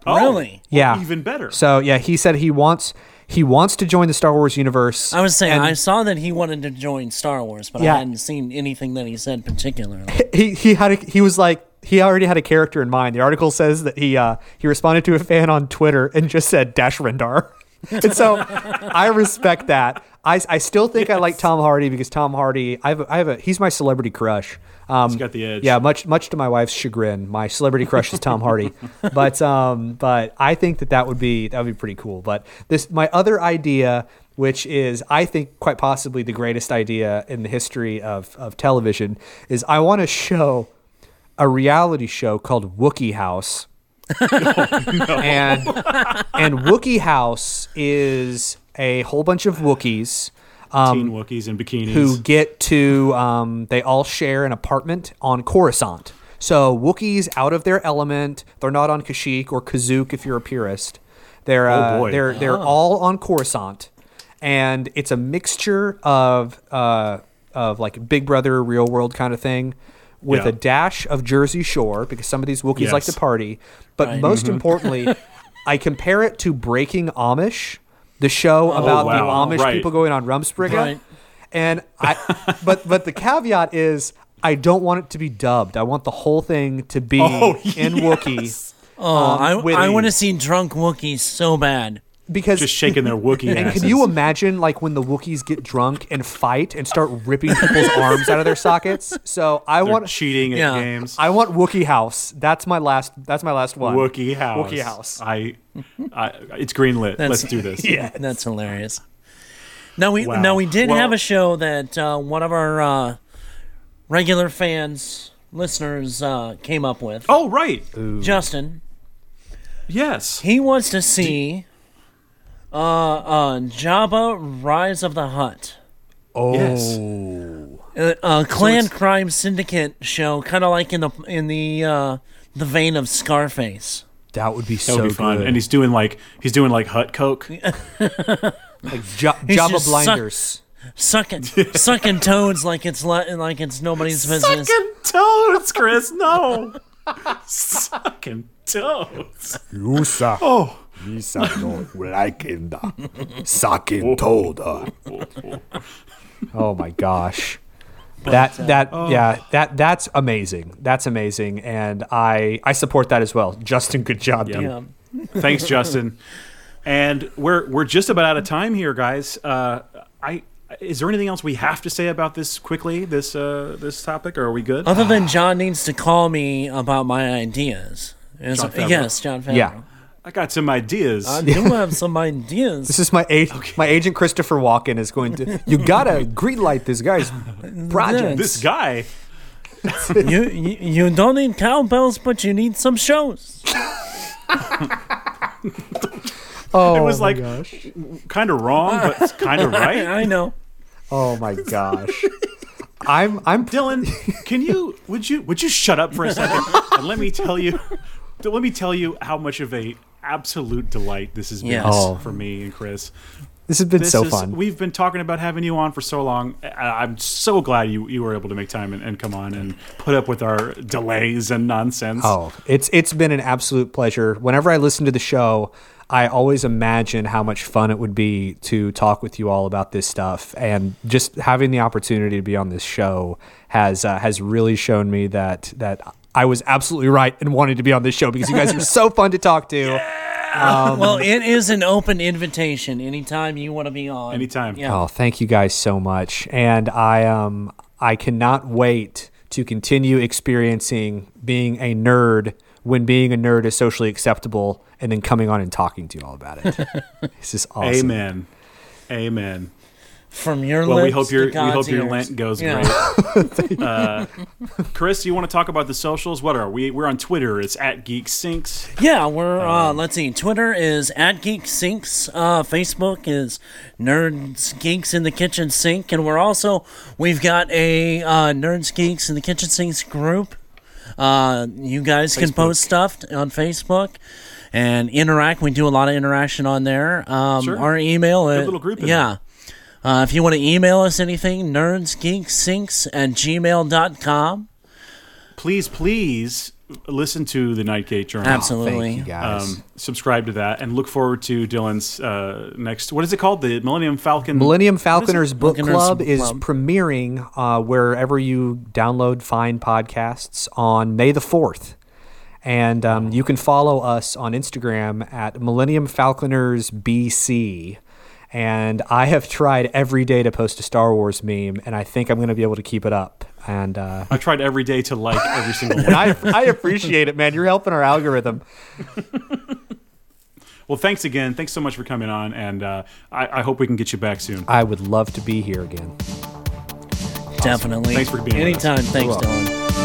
Oh, Really? Yeah. Even better. So yeah, he said he wants he wants to join the Star Wars universe. I was saying I saw that he wanted to join Star Wars, but Yeah. I hadn't seen anything that he said particularly. he he had a, he was like he already had a character in mind. The article says that he uh, he responded to a fan on Twitter and just said Dash Rendar. *laughs* and so I respect that. I, I still think I like Tom Hardy because Tom Hardy I have a, I have a he's my celebrity crush. Um, He's got the edge. Yeah, much much to my wife's chagrin, my celebrity crush is Tom Hardy. *laughs* But um, but I think that that would be that would be pretty cool. But this my other idea, which is I think quite possibly the greatest idea in the history of of television, is I want to show a reality show called Wookiee House. *laughs* And and Wookiee House is a whole bunch of Wookiees Teen Wookiees in bikinis. um, who get to um, they all share an apartment on Coruscant. So Wookiees out of their element. They're not on Kashyyyk or Kazook if you're a purist. They're uh, Oh, boy. they're they're all on Coruscant, and it's a mixture of uh, of like Big Brother, Real World kind of thing, with Yeah. a dash of Jersey Shore because some of these Wookiees like to party. But Right. most importantly, *laughs* I compare it to Breaking Amish, the show oh, about the Oh, wow. Amish Right. people going on Rumspringa. Right. And I, *laughs* but but the caveat is I don't want it to be dubbed. I want the whole thing to be Oh, in yes. Wookiee Oh, um, I, I want to see drunk Wookiees so bad. Because. just shaking their Wookiee and asses. can you imagine like when the Wookiees get drunk and fight and start ripping people's *laughs* arms out of their sockets? So I They're want cheating at Yeah. games. I want Wookiee House. That's my last. That's my last one. Wookiee house. Wookiee House. I, I, it's greenlit. That's- Let's do this. *laughs* Yeah. That's hilarious. Now we Wow. now we did Well- have a show that uh, one of our uh, regular fans, listeners, uh, came up with. Oh right. Justin, Yes. he wants to see uh, uh, Jabba Rise of the Hutt. Oh, Yes. Uh, uh, clan it's- crime syndicate show, kind of like in the in the uh, the vein of Scarface. that would be so would be fun. good. And he's doing like he's doing like hut coke. *laughs* like jo- *laughs* Jabba just suck- blinders. Sucking *laughs* sucking toads like it's le- like it's nobody's business. Sucking toads, Chris. No. Sucking toads. You suck. Oh. Lisa don't like it. Sucking toad. Oh my gosh. That that yeah that that's amazing. That's amazing, and I I support that as well. Justin, good job, dude. Yeah. Thanks, Justin. And we're we're just about out of time here, guys. Uh, I is there anything else we have to say about this quickly? This uh, this topic, or are we good? Other than Jon needs to call me about my ideas. Jon yes, Jon Favreau. Yeah. I got some ideas. I do have some ideas. This is my agent. My agent Christopher Walken is going to. You gotta greenlight this guy's project. this guy. you, you you don't need cowbells, but you need some shows. *laughs* Oh, It was my like gosh. kind of wrong, but kind of *laughs* right. I know. Oh my gosh. I'm I'm Dylan, can you would you would you shut up for a second and let me tell you let me tell you how much of a absolute delight this has been Yes. Oh. for me and Chris. This has been This so is, fun. We've been talking about having you on for so long. I- I'm so glad you, you were able to make time and, and come on and put up with our delays and nonsense. Oh, it's it's been an absolute pleasure. Whenever I listen to the show, I always imagine how much fun it would be to talk with you all about this stuff, and just having the opportunity to be on this show has uh, has really shown me that that I was absolutely right in wanting to be on this show because you guys are so fun to talk to. *laughs* well, it is an open invitation. Anytime you want to be on. Anytime. Yeah. Oh, thank you guys so much, and I um I cannot wait to continue experiencing being a nerd when being a nerd is socially acceptable, and then coming on and talking to you all about it. *laughs* this is awesome. Amen. Amen. From your Well, lips we hope your we God's hope your. Lent goes Yeah. great. *laughs* uh, Chris, you want to talk about the socials? What are we? We're on Twitter. It's at Geek Sinks. Yeah, we're uh, let's see. Twitter is at Geek Sinks. Uh, Facebook is Nerds Geeks in the Kitchen Sink, and we're also we've got a uh, Nerds Geeks in the Kitchen Sinks group. Uh, you guys can post stuff on Facebook and interact. We do a lot of interaction on there. Um, Sure. Our email is little group in yeah. Uh, if you want to email us anything, nerdsgeeksinks at gmail.com. Please, please listen to the Nightgate Journal. Absolutely. Thank you guys. Um, subscribe to that and look forward to Dylan's uh, next. What is it called? The Millennium Falcon. Millennium Falconers Book Falconers Club Book is premiering uh, wherever you download fine podcasts on May the 4th. And um, you can follow us on Instagram at Millennium Falconers BC. And I have tried every day to post a Star Wars meme, and I think I'm going to be able to keep it up. And, uh, I tried every day to like every single *laughs* and one. I, I appreciate it, man. You're helping our algorithm. *laughs* Well, thanks again. Thanks so much for coming on, and uh, I, I hope we can get you back soon. I would love to be here again. Definitely. Thanks for being with us. Anytime. Thanks, welcome. Dylan.